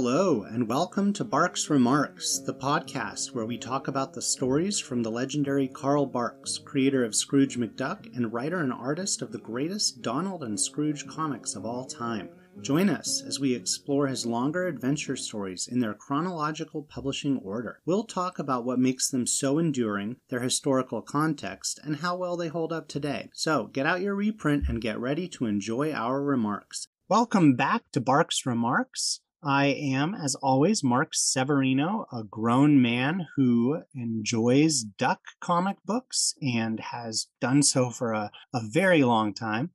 Hello, and welcome to Barks Remarks, the podcast where we talk about the stories from the legendary Carl Barks, creator of Scrooge McDuck and writer and artist of the greatest Donald and Scrooge comics of all time. Join us as we explore his longer adventure stories in their chronological publishing order. We'll talk about what makes them so enduring, their historical context, and how well they hold up today. So get out your reprint and get ready to enjoy our remarks. Welcome back to Barks Remarks. I am, as always, Mark Severino, a grown man who enjoys duck comic books and has done so for a, a very long time.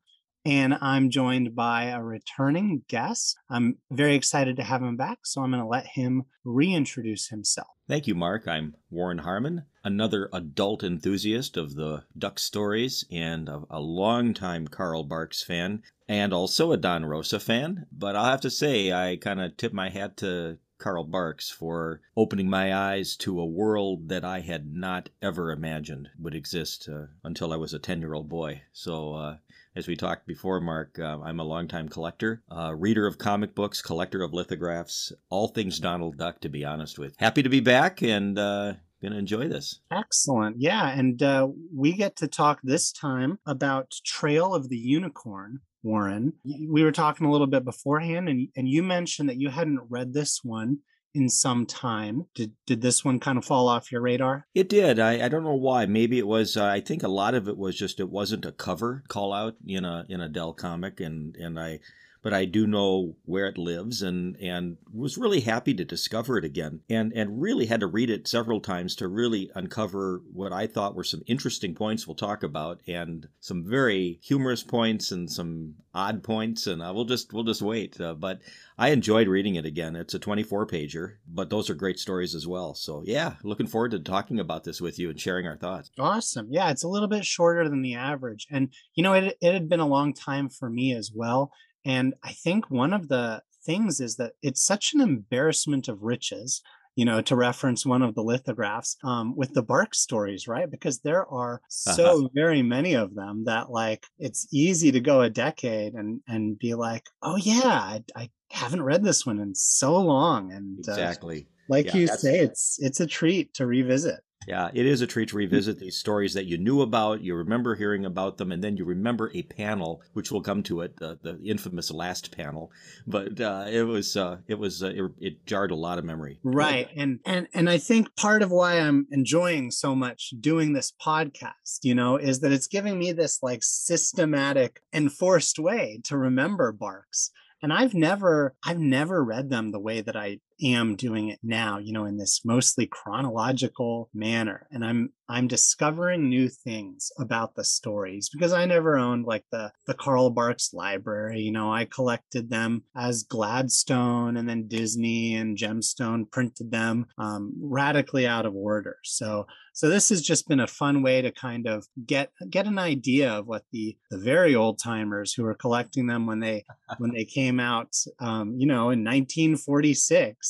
And I'm joined by a returning guest. I'm very excited to have him back, so I'm going to let him reintroduce himself. Thank you, Mark. I'm Warren Harmon, another adult enthusiast of the Duck stories and a, longtime Carl Barks fan, and also a Don Rosa fan. But I'll have to say, I kind of tip my hat to Carl Barks for opening my eyes to a world that I had not ever imagined would exist uh, until I was a 10 year old boy. So, uh, as we talked before, Mark, uh, I'm a longtime collector, uh, reader of comic books, collector of lithographs, all things Donald Duck, to be honest with. Happy to be back and uh, going to enjoy this. Excellent. Yeah. And uh, we get to talk this time about Trail of the Unicorn. Warren, we were talking a little bit beforehand, and, and you mentioned that you hadn't read this one in some time. Did did this one kind of fall off your radar? It did. I, I don't know why. Maybe it was. Uh, I think a lot of it was just it wasn't a cover call out in a in a Dell comic, and and I but I do know where it lives and and was really happy to discover it again. And and really had to read it several times to really uncover what I thought were some interesting points we'll talk about and some very humorous points and some odd points. And uh, we'll just we'll just wait. Uh, but I enjoyed reading it again. It's a 24 pager but those are great stories as well. So yeah looking forward to talking about this with you and sharing our thoughts. Awesome. Yeah it's a little bit shorter than the average. And you know it, it had been a long time for me as well and I think one of the things is that it's such an embarrassment of riches, you know, to reference one of the lithographs um, with the Bark stories, right? Because there are so uh-huh. very many of them that like it's easy to go a decade and and be like, oh yeah, I, I haven't read this one in so long, and exactly. Uh, like yeah, you say, it's it's a treat to revisit. Yeah, it is a treat to revisit these stories that you knew about, you remember hearing about them, and then you remember a panel, which we'll come to it, uh, the infamous last panel. But uh, it was, uh, it was, uh, it, it, jarred a lot of memory. Right, and and and I think part of why I'm enjoying so much doing this podcast, you know, is that it's giving me this like systematic, enforced way to remember Barks and i've never i've never read them the way that i am doing it now you know in this mostly chronological manner and i'm i'm discovering new things about the stories because i never owned like the the carl barks library you know i collected them as gladstone and then disney and gemstone printed them um, radically out of order. So so this has just been a fun way to kind of get get an idea of what the the very old timers who were collecting them when they when they came out um, you know in 1946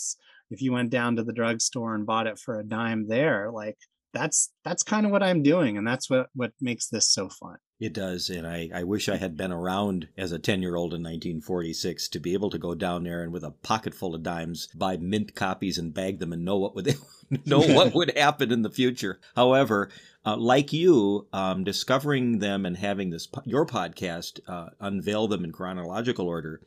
if you went down to the drugstore and bought it for a dime there like that's that's kind of what i'm doing and that's what what makes this so fun. It does and i i wish i had been around as a 10 year old in 1946 to be able to go down there and with a pocket full of dimes buy mint copies and bag them and know what would they know what would happen in the future. However uh, like you, um, discovering them and having this your podcast uh, unveil them in chronological order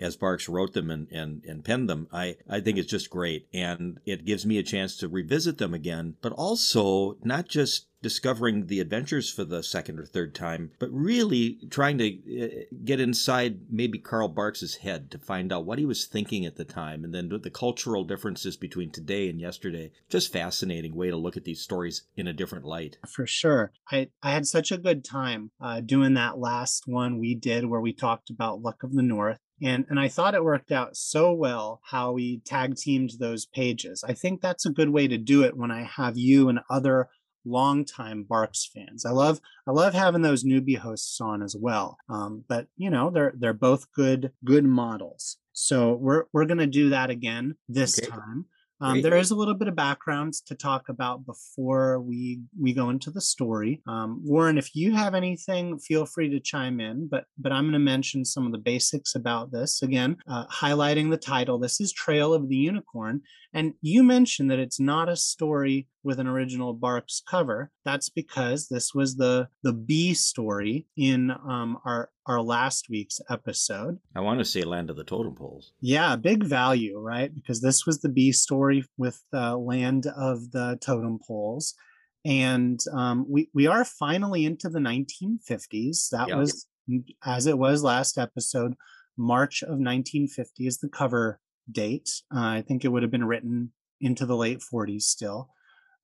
as Barks wrote them and, and, and penned them, I, I think it's just great. And it gives me a chance to revisit them again, but also not just discovering the adventures for the second or third time, but really trying to uh, get inside maybe Carl Barks's head to find out what he was thinking at the time and then the cultural differences between today and yesterday. Just fascinating way to look at these stories in a different light. For sure. I, I had such a good time uh, doing that last one we did where we talked about Luck of the North and and I thought it worked out so well how we tag teamed those pages. I think that's a good way to do it when I have you and other longtime Barks fans. I love I love having those newbie hosts on as well. Um, but you know they're they're both good good models. So we're we're gonna do that again this okay. time. Um, there is a little bit of background to talk about before we we go into the story. Um, Warren, if you have anything, feel free to chime in. But but I'm going to mention some of the basics about this again, uh, highlighting the title. This is Trail of the Unicorn, and you mentioned that it's not a story with an original Barks cover. That's because this was the the B story in um, our our last week's episode. I want to say Land of the Totem Poles. Yeah, big value, right? Because this was the B story with uh, Land of the Totem Poles. And um, we, we are finally into the 1950s. That yeah. was, as it was last episode, March of 1950 is the cover date. Uh, I think it would have been written into the late 40s still.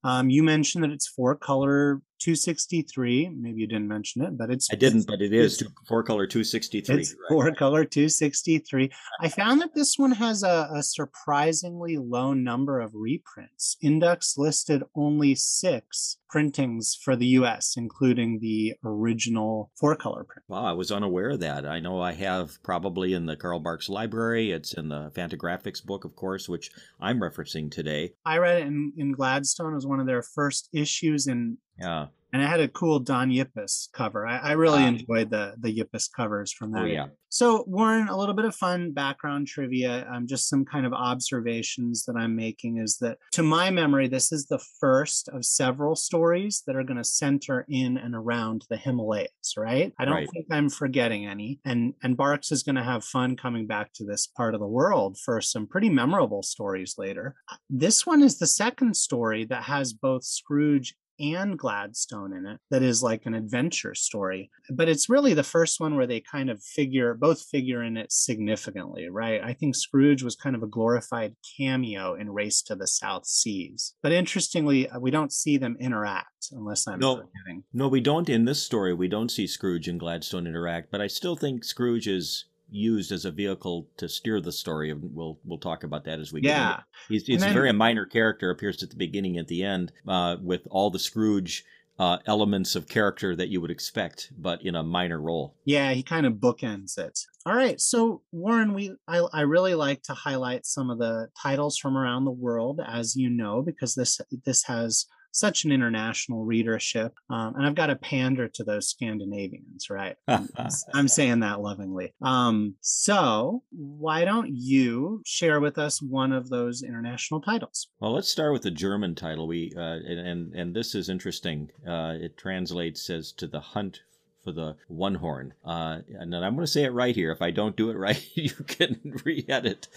Um, you mentioned that it's four color 263. Maybe you didn't mention it, but it's. I didn't, but it is two, four color 263. It's right. four color 263. I found that this one has a, a, surprisingly low number of reprints. Inducks listed only six printings for the US, including the original four color print. Wow, I was unaware of that. I know I have probably in the Carl Barks library. It's in the Fantagraphics book, of course, which I'm referencing today. I read it in, in Gladstone as one of their first issues in yeah and it had a cool Daan Jippes cover. I, I really um, enjoyed the the Yipes covers from that. Oh, yeah. So Warren, a little bit of fun background trivia. Um, just some kind of observations that I'm making is that, to my memory, this is the first of several stories that are going to center in and around the Himalayas. Right? I don't right. think I'm forgetting any. And and Barks is going to have fun coming back to this part of the world for some pretty memorable stories later. This one is the second story that has both Scrooge and Gladstone in it that is like an adventure story. But it's really the first one where they kind of figure, both figure in it significantly, right? I think Scrooge was kind of a glorified cameo in Race to the South Seas. But interestingly, uh, we don't see them interact unless I'm no, forgetting. No, we don't in this story. We don't see Scrooge and Gladstone interact, but I still think Scrooge is used as a vehicle to steer the story. And we'll we'll talk about that as we yeah. get. He's, he's then, a very minor character. Appears at the beginning, at the end, uh, with all the Scrooge uh, elements of character that you would expect, but in a minor role. Yeah, he kind of bookends it. All right, so Warren, we I, I really like to highlight some of the titles from around the world, as you know, because this this has such an international readership. Um, and I've got to pander to those Scandinavians, right? I'm, saying that lovingly. Um, so why don't you share with us one of those international titles? Well, let's start with the German title. We uh, and and this is interesting. Uh, it translates as to the hunt for the one horn. Uh, and then I'm going to say it right here. If I don't do it right, you can re-edit.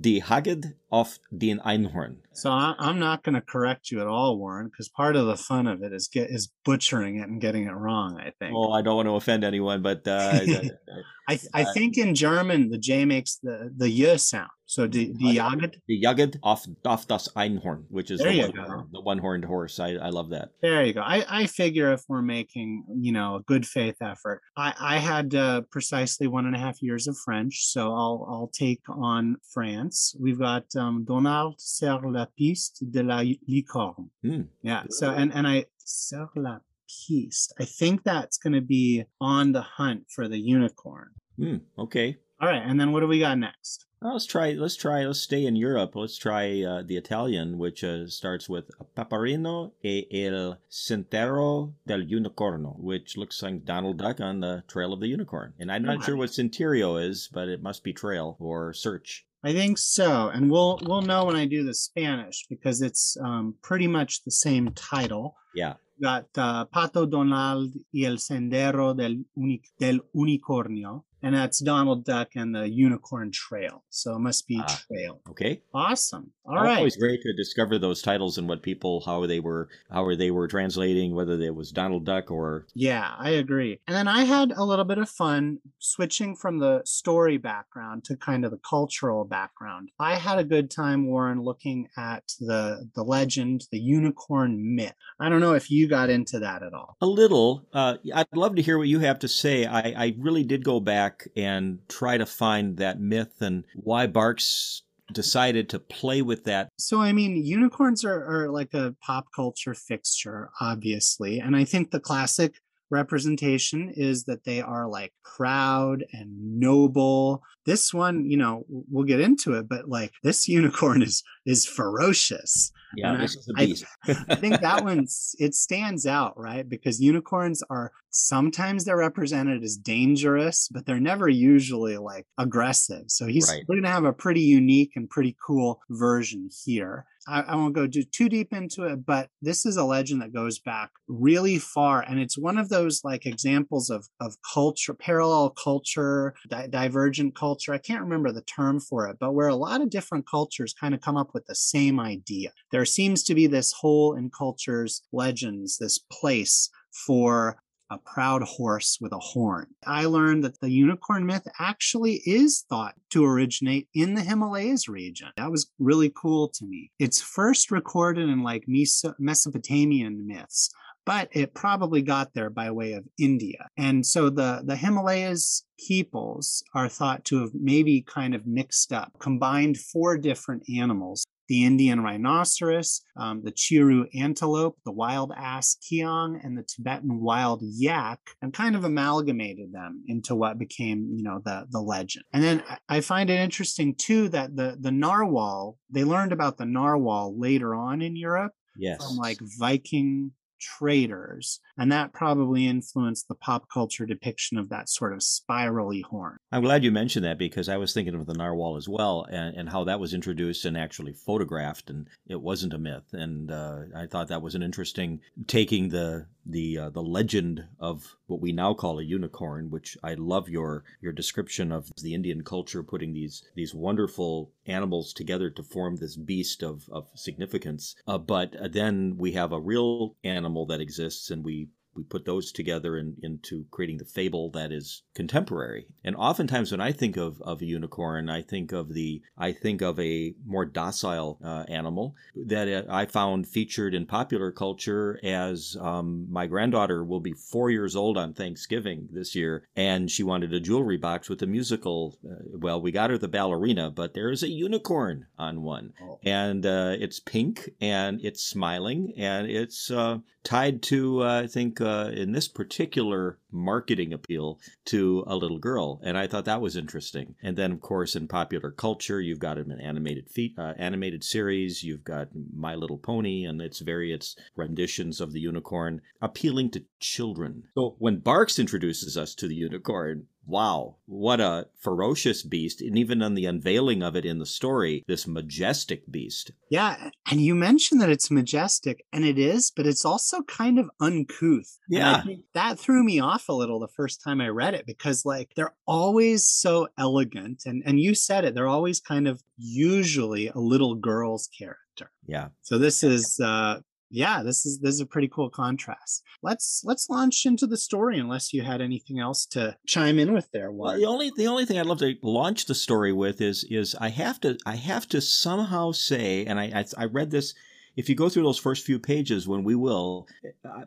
Die Haged of den Einhorn. So I, am not going to correct you at all, Warren, because part of the fun of it is get is butchering it and getting it wrong. I think. Well, I don't want to offend anyone, but uh, I I uh, think in German the J makes the the Y sound. So the the Jagd. The Jagd auf, auf das Einhorn, which is the one, the one horned horse. I, I love that. There you go. I, I figure if we're making you know a good faith effort, I I had uh, precisely one and a half years of French, so I'll I'll take on France. We've got um, Donald sur la piste de la licorne. Mm. Yeah. So and and I sur la piste. I think that's going to be on the hunt for the unicorn. Mm, okay. All right, and then what do we got next? Well, let's try. Let's try. Let's stay in Europe. Let's try uh, the Italian, which uh, starts with Paparino e il Sentiero del Unicorno, which looks like Donald Duck on the Trail of the Unicorn. And I'm not sure what Sentiero is, but it must be trail or search. I think so, and we'll we'll know when I do the Spanish because it's um, pretty much the same title. Yeah. Got uh, Pato Donald y el Sendero del, Uni- del Unicornio and that's Donald Duck and the Unicorn Trail. So it must be ah, Trail. Okay. Awesome. All right. It's always great to discover those titles and what people how they were how they were translating, whether it was Donald Duck or Yeah, I agree. And then I had a little bit of fun switching from the story background to kind of the cultural background. I had a good time, Warren, looking at the the legend, the unicorn myth. I don't know if you got into that at all. A little. Uh, I'd love to hear what you have to say. I, I really did go back back and try to find that myth and why Barks decided to play with that. So, I mean, unicorns are, are like a pop culture fixture, obviously. And I think the classic representation is that they are like proud and noble. This one, you know, we'll get into it, but like this unicorn is is ferocious. Yeah, And I- this is a I- beast. I think that one's it stands out, right? Because unicorns are sometimes they're represented as dangerous, but they're never usually like aggressive. So he's Right. we're gonna have a pretty unique and pretty cool version here. I, I won't go do too deep into it, but this is a legend that goes back really far, and it's one of those like examples of of culture, parallel culture, di- divergent culture. I can't remember the term for it, but where a lot of different cultures kind of come up with the same idea. There seems to be this hole in cultures, legends, this place for a proud horse with a horn. I learned that the unicorn myth actually is thought to originate in the Himalayas region. That was really cool to me. It's first recorded in like Meso- Mesopotamian myths, but it probably got there by way of India. And so the, the Himalayas peoples are thought to have maybe kind of mixed up, combined four different animals the Indian rhinoceros, um, the Chiru antelope, the wild ass kiang, and the Tibetan wild yak, and kind of amalgamated them into what became, you know, the the legend. And then I- I find it interesting too that the the narwhal they learned about the narwhal later on in Europe Yes. from like Viking traders, and that probably influenced the pop culture depiction of that sort of spirally horn. I'm glad you mentioned that because I was thinking of the narwhal as well and, and how that was introduced and actually photographed, and it wasn't a myth. And uh, I thought that was an interesting taking the the uh, the legend of what we now call a unicorn, which I love your your description of the Indian culture putting these these wonderful animals together to form this beast of of significance. Uh, but then we have a real animal that exists, and we we put those together in, into creating the fable that is contemporary. And oftentimes, when I think of, of a unicorn, I think of the I think of a more docile uh, animal that uh, I found featured in popular culture. As um, my granddaughter will be four years old on Thanksgiving this year, and she wanted a jewelry box with a musical. Uh, well, we got her the ballerina, but there is a unicorn on one and uh, it's pink and it's smiling and it's uh, tied to uh, I think uh, in this particular marketing appeal to a little girl, and I thought that was interesting. And then of course in popular culture, you've got an animated fe- uh, animated series, you've got My Little Pony and its various renditions of the unicorn, appealing to children. So when Barks introduces us to the unicorn. Wow, what a ferocious beast. And even on the unveiling of it in the story, this majestic beast. Yeah, and you mentioned that it's majestic, and it is, but it's also kind of uncouth. Yeah. that threw me off a little the first time I read it because, like, they're always so elegant, and and you said it, they're always kind of usually a little girl's character. Yeah. So this is, uh, yeah, this is this is a pretty cool contrast. Let's let's launch into the story, unless you had anything else to chime in with there. Well, the only the only thing I'd love to launch the story with is is I have to I have to somehow say, and I I, I read this. If you go through those first few pages, when we will,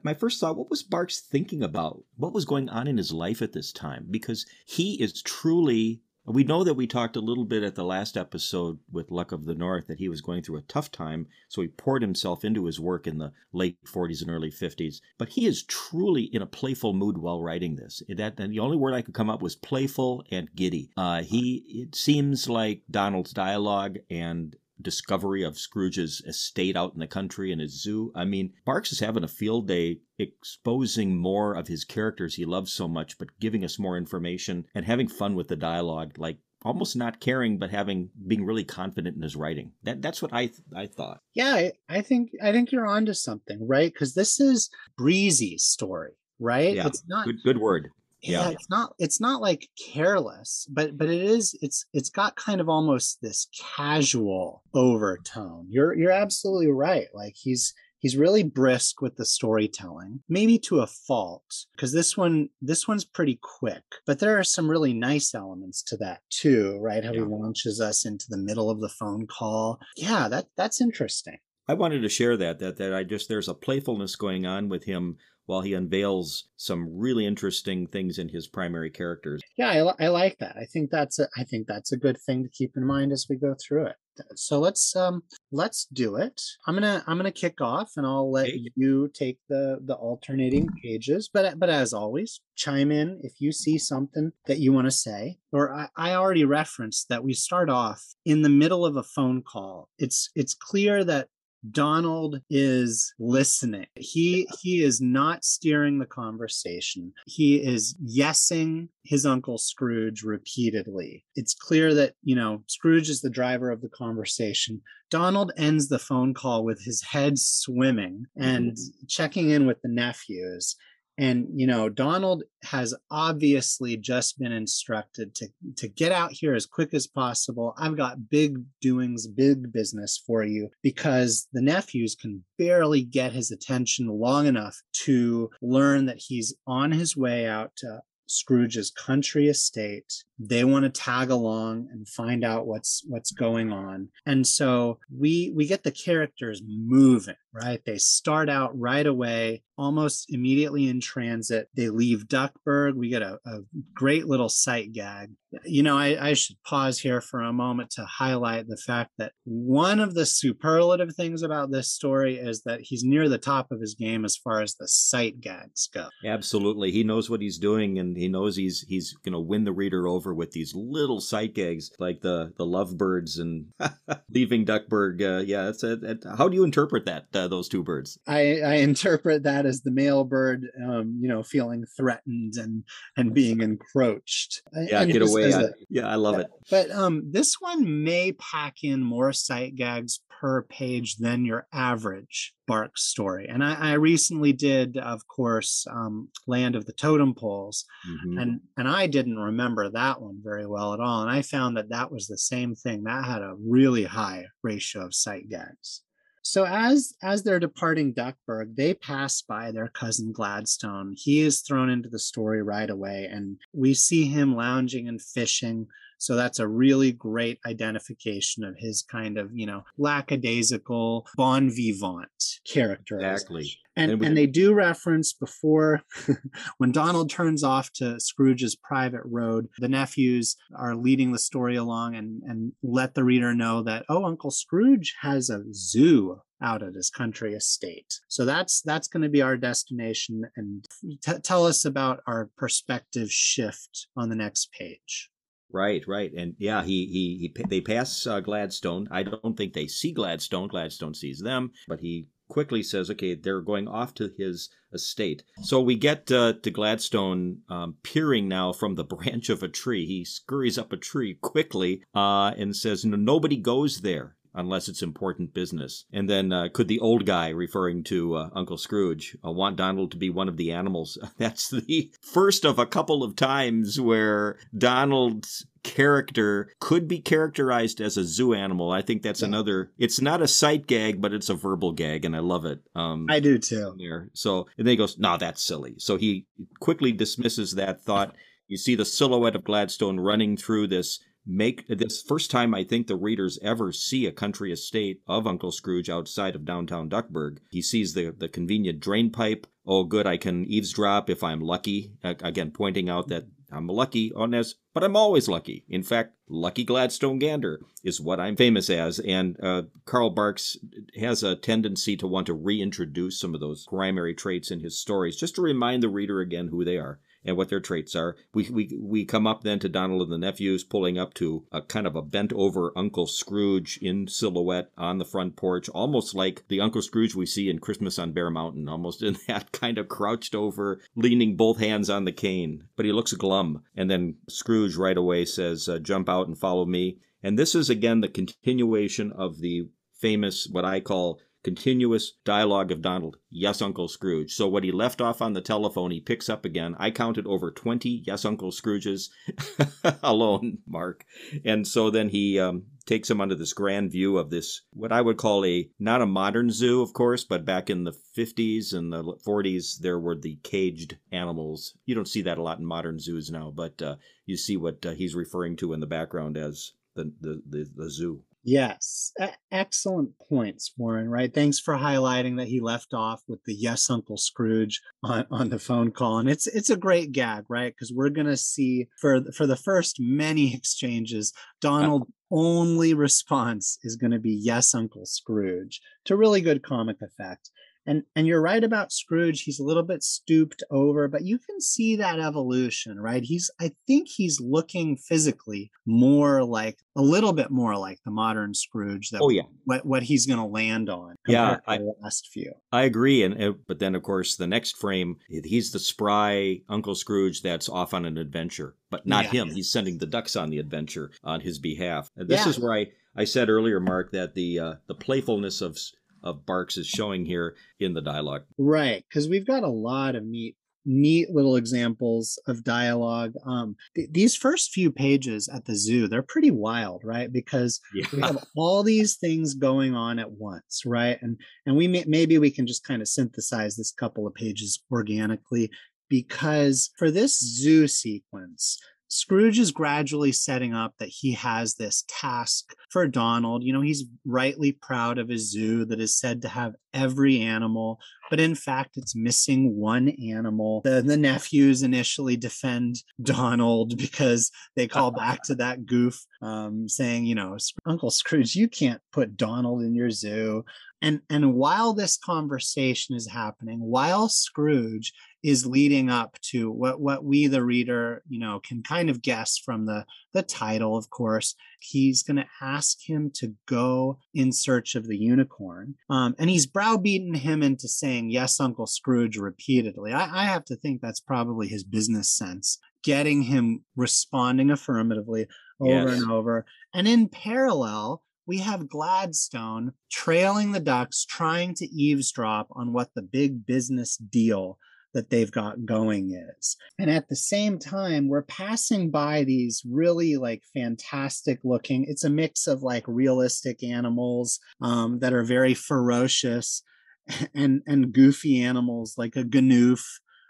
my first thought: what was Barks thinking about? What was going on in his life at this time? Because he is truly. We know that we talked a little bit at the last episode with Luck of the North that he was going through a tough time, so he poured himself into his work in the late 40s and early 50s. But he is truly in a playful mood while writing this. That the only word I could come up with was playful and giddy. Uh, he it seems like Donald's dialogue and discovery of Scrooge's estate out in the country and his zoo. I mean, Barks is having a field day exposing more of his characters he loves so much, but giving us more information and having fun with the dialogue, like almost not caring, but having being really confident in his writing. That that's what I th- I thought. Yeah, I, I think I think you're onto something, right? Because this is Breezy's story, right? Yeah, It's not Good good word. Yeah. yeah. it's not it's not like careless, but but it is it's it's got kind of almost this casual overtone. You're you're absolutely right. Like he's he's really brisk with the storytelling maybe to a fault because this one this one's pretty quick but there are some really nice elements to that too right how Yeah. he launches us into the middle of the phone call yeah that that's interesting I wanted to share that that that I just there's a playfulness going on with him while he unveils some really interesting things in his primary characters. Yeah, I, I like that. I think that's a I think that's a good thing to keep in mind as we go through it so let's um let's do it i'm gonna i'm gonna kick off and i'll let you take the the alternating pages but but as always chime in if you see something that you want to say or I, I already referenced that we start off in the middle of a phone call it's it's clear that Donald is listening. He he is not steering the conversation. He is yesing his uncle Scrooge repeatedly. It's clear that, you know, Scrooge is the driver of the conversation. Donald ends the phone call with his head swimming and mm-hmm. checking in with the nephews and you know donald has obviously just been instructed to to get out here as quick as possible i've got big doings big business for you because the nephews can barely get his attention long enough to learn that he's on his way out to Scrooge's country estate. They want to tag along and find out what's what's going on. And so we we get the characters moving, right? They start out right away, almost immediately in transit. They leave Duckburg. We get a, a great little sight gag. You know, I, I should pause here for a moment to highlight the fact that one of the superlative things about this story is that he's near the top of his game as far as the sight gags go. Absolutely. He knows what he's doing and he knows he's he's gonna win the reader over with these little sight gags like the the lovebirds and leaving Duckburg. Uh, yeah, that's a, how do you interpret that? Uh, those two birds. I, I interpret that as the male bird, um, you know, feeling threatened and and being encroached. Yeah, and get away. I, yeah, I love it. But um, this one may pack in more sight gags per page than your average Bark story. And I, I recently did, of course, um, Land of the Totem Poles, mm-hmm. and and I didn't remember that one very well at all. And I found that that was the same thing. That had a really high ratio of sight gags. So as as they're departing Duckburg, they pass by their cousin Gladstone. He is thrown into the story right away, and we see him lounging and fishing so that's a really great identification of his kind of, you know, lackadaisical, bon vivant character. Exactly. And, and, and they do reference before when Donald turns off to Scrooge's private road, the nephews are leading the story along and, and let the reader know that, oh, Uncle Scrooge has a zoo out at his country estate. So that's that's going to be our destination. And t- tell us about our perspective shift on the next page. Right, right, and yeah, he he, he they pass uh, Gladstone. I don't think they see Gladstone. Gladstone sees them, but he quickly says, "Okay, they're going off to his estate." So we get uh, to Gladstone um, peering now from the branch of a tree. He scurries up a tree quickly uh, and says, "No, nobody goes there." Unless it's important business. And then uh, could the old guy, referring to uh, Uncle Scrooge, uh, want Donald to be one of the animals? That's the first of a couple of times where Donald's character could be characterized as a zoo animal. I think that's yeah. another. It's not a sight gag, but it's a verbal gag, and I love it. Um, I do too. There. So and then he goes, "Nah, that's silly." So he quickly dismisses that thought. You see the silhouette of Gladstone running through this make this first time I think the readers ever see a country estate of Uncle Scrooge outside of downtown Duckburg. He sees the, the convenient drain pipe. Oh, good, I can eavesdrop if I'm lucky. Again, pointing out that I'm lucky on this, but I'm always lucky. In fact, Lucky Gladstone Gander is what I'm famous as. And uh, Carl Barks has a tendency to want to reintroduce some of those primary traits in his stories, just to remind the reader again who they are and what their traits are. We, we, we come up then to Donald and the nephews pulling up to a kind of a bent over Uncle Scrooge in silhouette on the front porch, almost like the Uncle Scrooge we see in Christmas on Bear Mountain, almost in that kind of crouched over, leaning both hands on the cane. But he looks glum. And then Scrooge right away says, uh, Jump out and follow me. And this is again the continuation of the famous, what I call continuous dialogue of Donald, yes, Uncle Scrooge. So what he left off on the telephone, he picks up again. I counted over 20 yes, Uncle Scrooges alone, Mark. And so then he um, takes him under this grand view of this, what I would call a, not a modern zoo, of course, but back in the 50s and the 40s, there were the caged animals. You don't see that a lot in modern zoos now, but uh, you see what uh, he's referring to in the background as the, the, the, the zoo. Yes, e- excellent points, Warren. Right. Thanks for highlighting that he left off with the "Yes, Uncle Scrooge" on, on the phone call, and it's it's a great gag, right? Because we're gonna see for for the first many exchanges, uh Donald only response is going to be "Yes, Uncle Scrooge" to really good comic effect. And and you're right about Scrooge. He's a little bit stooped over, but you can see that evolution, right? He's I think he's looking physically more like a little bit more like the modern Scrooge that Oh yeah, what what he's going to land on Yeah, to the last few. I agree. And uh, but then of course the next frame, he's the spry Uncle Scrooge that's off on an adventure, but not Yeah. him. He's sending the ducks on the adventure on his behalf. And this Yeah. is where I, I said earlier, Mark, that the uh, the playfulness of of Barks is showing here in the dialogue. Right, because we've got a lot of neat, neat little examples of dialogue. Um, th- these first few pages at the zoo, they're pretty wild, right? Because we have all these things going on at once, right? And and we may, maybe we can just kind of synthesize this couple of pages organically because for this zoo sequence. Scrooge is gradually setting up that he has this task for Donald. You know, he's rightly proud of his zoo that is said to have every animal but in fact it's missing one animal the, the nephews initially defend donald because they call back to that goof um, saying you know uncle scrooge you can't put donald in your zoo and and while this conversation is happening while scrooge is leading up to what what we the reader you know can kind of guess from the the title of course he's going to ask him to go in search of the unicorn um, and he's browbeaten him into saying yes uncle scrooge repeatedly I, I have to think that's probably his business sense getting him responding affirmatively over Yes. and over and in parallel we have Gladstone trailing the ducks, trying to eavesdrop on what the big business deal that they've got going is. And at the same time, we're passing by these really like fantastic looking, it's a mix of like realistic animals um, that are very ferocious and and goofy animals like a ganoof.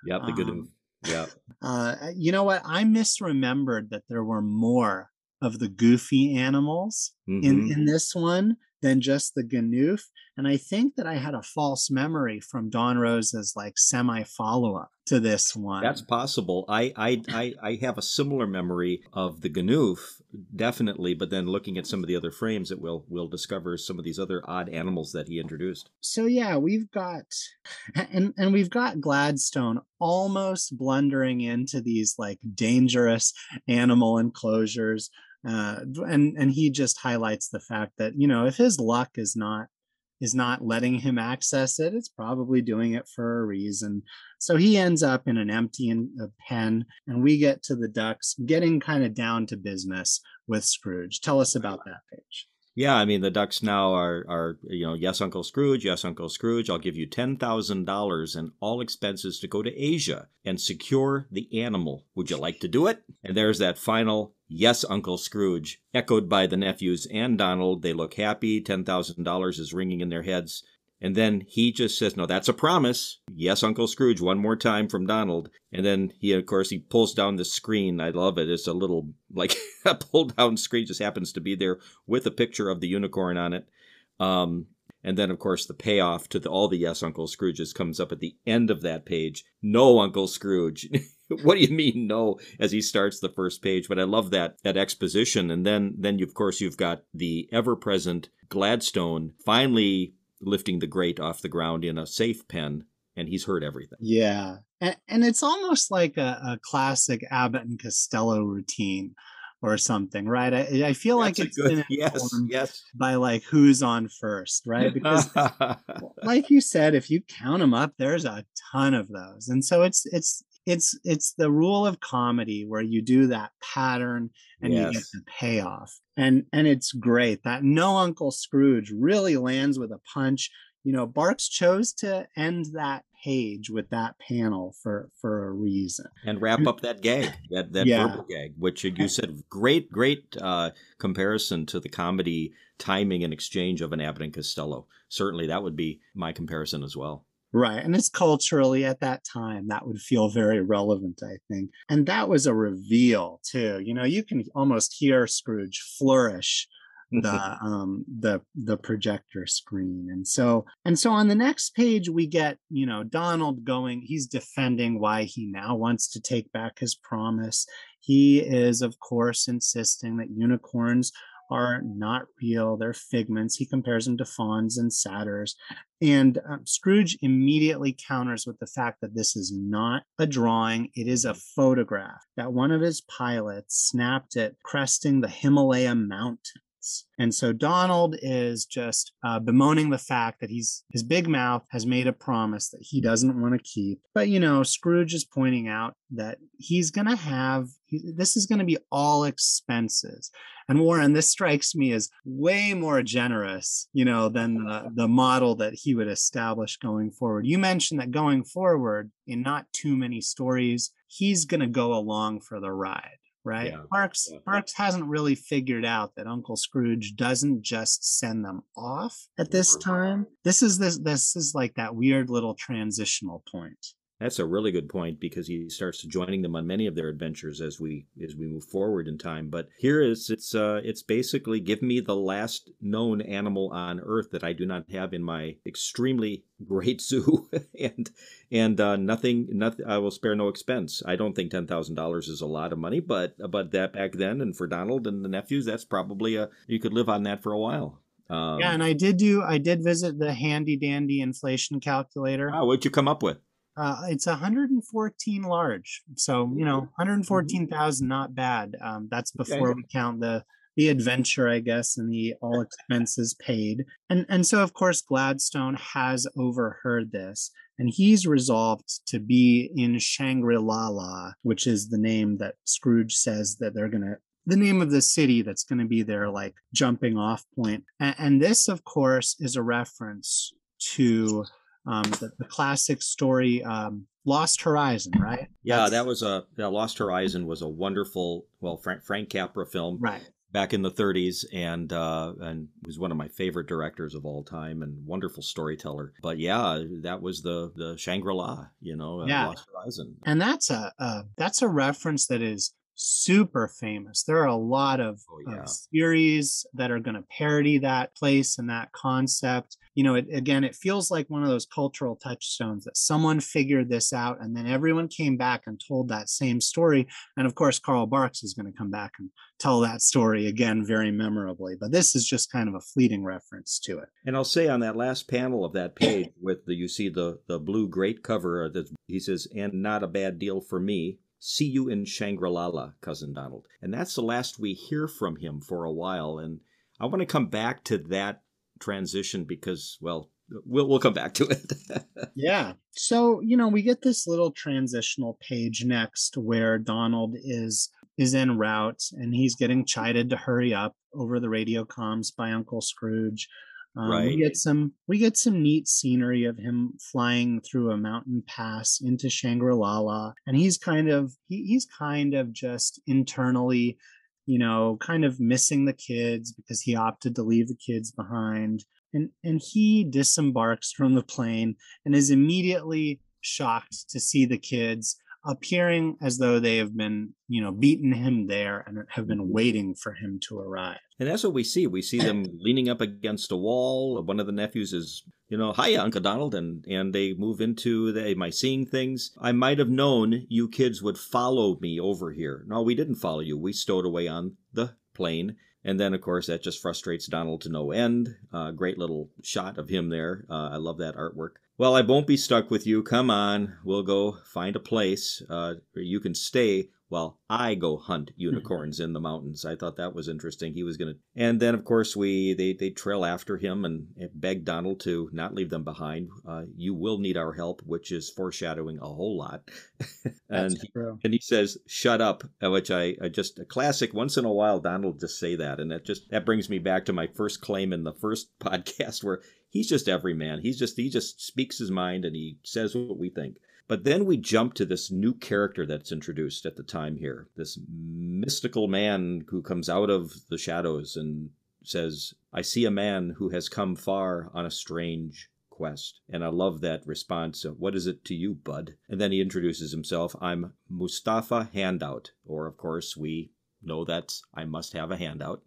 Yep, the good. Um, yeah, Uh, you know what? I misremembered that there were more of the goofy animals in Mhm. in this one than just the ganoof and i think that i had a false memory from don Rosa's like semi follow-up to this one That's possible. I, I I I have a similar memory of the Ganoof, definitely, but then looking at some of the other frames, it will will discover some of these other odd animals that he introduced. so yeah we've got and and we've got gladstone almost blundering into these like dangerous animal enclosures uh and and he just highlights the fact that you know if his luck is not is not letting him access it it's probably doing it for a reason so he ends up in an empty in- uh, pen and we get to the ducks getting kind of down to business with scrooge tell us about that page Yeah, I mean the ducks now are are you know yes Uncle Scrooge, yes Uncle Scrooge. I'll give you ten thousand dollars and all expenses to go to Asia and secure the animal. Would you like to do it? And there's that final yes Uncle Scrooge, echoed by the nephews and Donald. They look happy. Ten thousand dollars is ringing in their heads. And then he just says, No, that's a promise. Yes, Uncle Scrooge, one more time from Donald. And then he, of course, he pulls down the screen. I love it. It's a little, like, a pull down screen just happens to be there with a picture of the unicorn on it. Um, and then, of course, the payoff to the, all the Yes, Uncle Scrooges comes up at the end of that page. No, Uncle Scrooge. what do you mean no as he starts the first page but i love that that exposition and then then you, of course you've got the ever-present gladstone finally lifting the grate off the ground in a safe pen and he's heard everything Yeah. And, and it's almost like a, a classic Abbott and Costello routine or something, right? I, I feel like That's it's good been yes yes by like who's on first, right? Because like you said, if you count them up, there's a ton of those. And so it's it's it's it's the rule of comedy where you do that pattern and you get the payoff. And and it's great. That no Uncle Scrooge really lands with a punch. You know, Barks chose to end that page with that panel for for a reason. and wrap up that gag that that Yeah. verbal gag which you said great great uh, comparison to the comedy timing and exchange of an abbott and costello certainly that would be my comparison as well Right. And it's culturally at that time that would feel very relevant, I think. And that was a reveal too. You know, you can almost hear Scrooge flourish the um the the projector screen and so and so on the next page we get you know donald going he's defending why he now wants to take back his promise he is of course insisting that unicorns are not real they're figments he compares them to fauns and satyrs and um, scrooge immediately counters with the fact that this is not a drawing it is a photograph that one of his pilots snapped it cresting the himalaya mountain and so Donald is just uh, bemoaning the fact that he's his big mouth has made a promise that he doesn't want to keep. But you know, Scrooge is pointing out that he's going to have he, this is going to be all expenses. And Warren, this strikes me as way more generous, you know, than the, the model that he would establish going forward. You mentioned that going forward, in not too many stories, he's going to go along for the ride right? Yeah. Barks yeah. Barks hasn't really figured out that Uncle Scrooge doesn't just send them off at this time. This is this this is like that weird little transitional point. That's a really good point because he starts joining them on many of their adventures as we as we move forward in time. But here is it's uh, it's basically give me the last known animal on Earth that I do not have in my extremely great zoo, and and uh, nothing nothing I will spare no expense. I don't think ten thousand dollars is a lot of money, but but that back then and for Donald and the nephews, that's probably a you could live on that for a while. Um, yeah, and I did do I did visit the handy dandy inflation calculator. Wow, what'd you come up with? Uh, it's 114 large, so you know 114,000, mm-hmm. not bad. Um, that's before okay. we count the the adventure, I guess, and the all expenses paid. And and so of course Gladstone has overheard this, and he's resolved to be in Shangri-La, which is the name that Scrooge says that they're gonna the name of the city that's going to be their like jumping off point. And, and this, of course, is a reference to um, the, the, classic story um, Lost Horizon, right? Yeah, That's... that was a yeah, Lost Horizon was a wonderful, well, Frank, Frank Capra film, right? Back in the 30s, and uh, and was one of my favorite directors of all time, and wonderful storyteller. But yeah, that was the the Shangri La, you know, yeah. Lost Horizon, and that's a uh, that's a reference that is super famous. There are a lot of, oh, yeah. of series that are going to parody that place and that concept. You know, it, again, it feels like one of those cultural touchstones that someone figured this out and then everyone came back and told that same story. And of course, Carl Barks is going to come back and tell that story again very memorably. But this is just kind of a fleeting reference to it. And I'll say on that last panel of that page with the you see the the blue grate cover that he says, and not a bad deal for me See you in Shangri La, Cousin Donald. And that's the last we hear from him for a while. And I want to come back to that transition because, well, we'll we'll come back to it. yeah. So, you know, we get this little transitional page next where Donald is is en route and he's getting chided to hurry up over the radio comms by Uncle Scrooge. Um, right. We get some we get some neat scenery of him flying through a mountain pass into Shangri-La, and he's kind of he, he's kind of just internally, you know, kind of missing the kids because he opted to leave the kids behind, and and he disembarks from the plane and is immediately shocked to see the kids appearing as though they have been, you know, beaten him there and have been waiting for him to arrive. And that's what we see. We see them leaning up against a wall. One of the nephews is, you know, hi, Uncle Donald, and and they move into the, am I seeing things? I might have known you kids would follow me over here. No, we didn't follow you. We stowed away on the plane. And then, of course, that just frustrates Donald to no end. Uh, great little shot of him there. Uh, I love that artwork. Well, I won't be stuck with you. Come on. We'll go find a place uh, where you can stay while I go hunt mm-hmm. unicorns in the mountains. I thought that was interesting. He was going to, and then of course we they they trail after him and beg Donald to not leave them behind. Uh, you will need our help, which is foreshadowing a whole lot. and he, and he says, "Shut up," uh, which I, I just a classic. Once in a while, Donald just say that, and that just that brings me back to my first claim in the first podcast where he's just every man. He's just he just speaks his mind and he says what we think. But then we jump to this new character that's introduced at the time here this mystical man who comes out of the shadows and says, I see a man who has come far on a strange quest. And I love that response. What is it to you, bud? And then he introduces himself. I'm Mustafa Handout. Or, of course, we know that I must have a handout.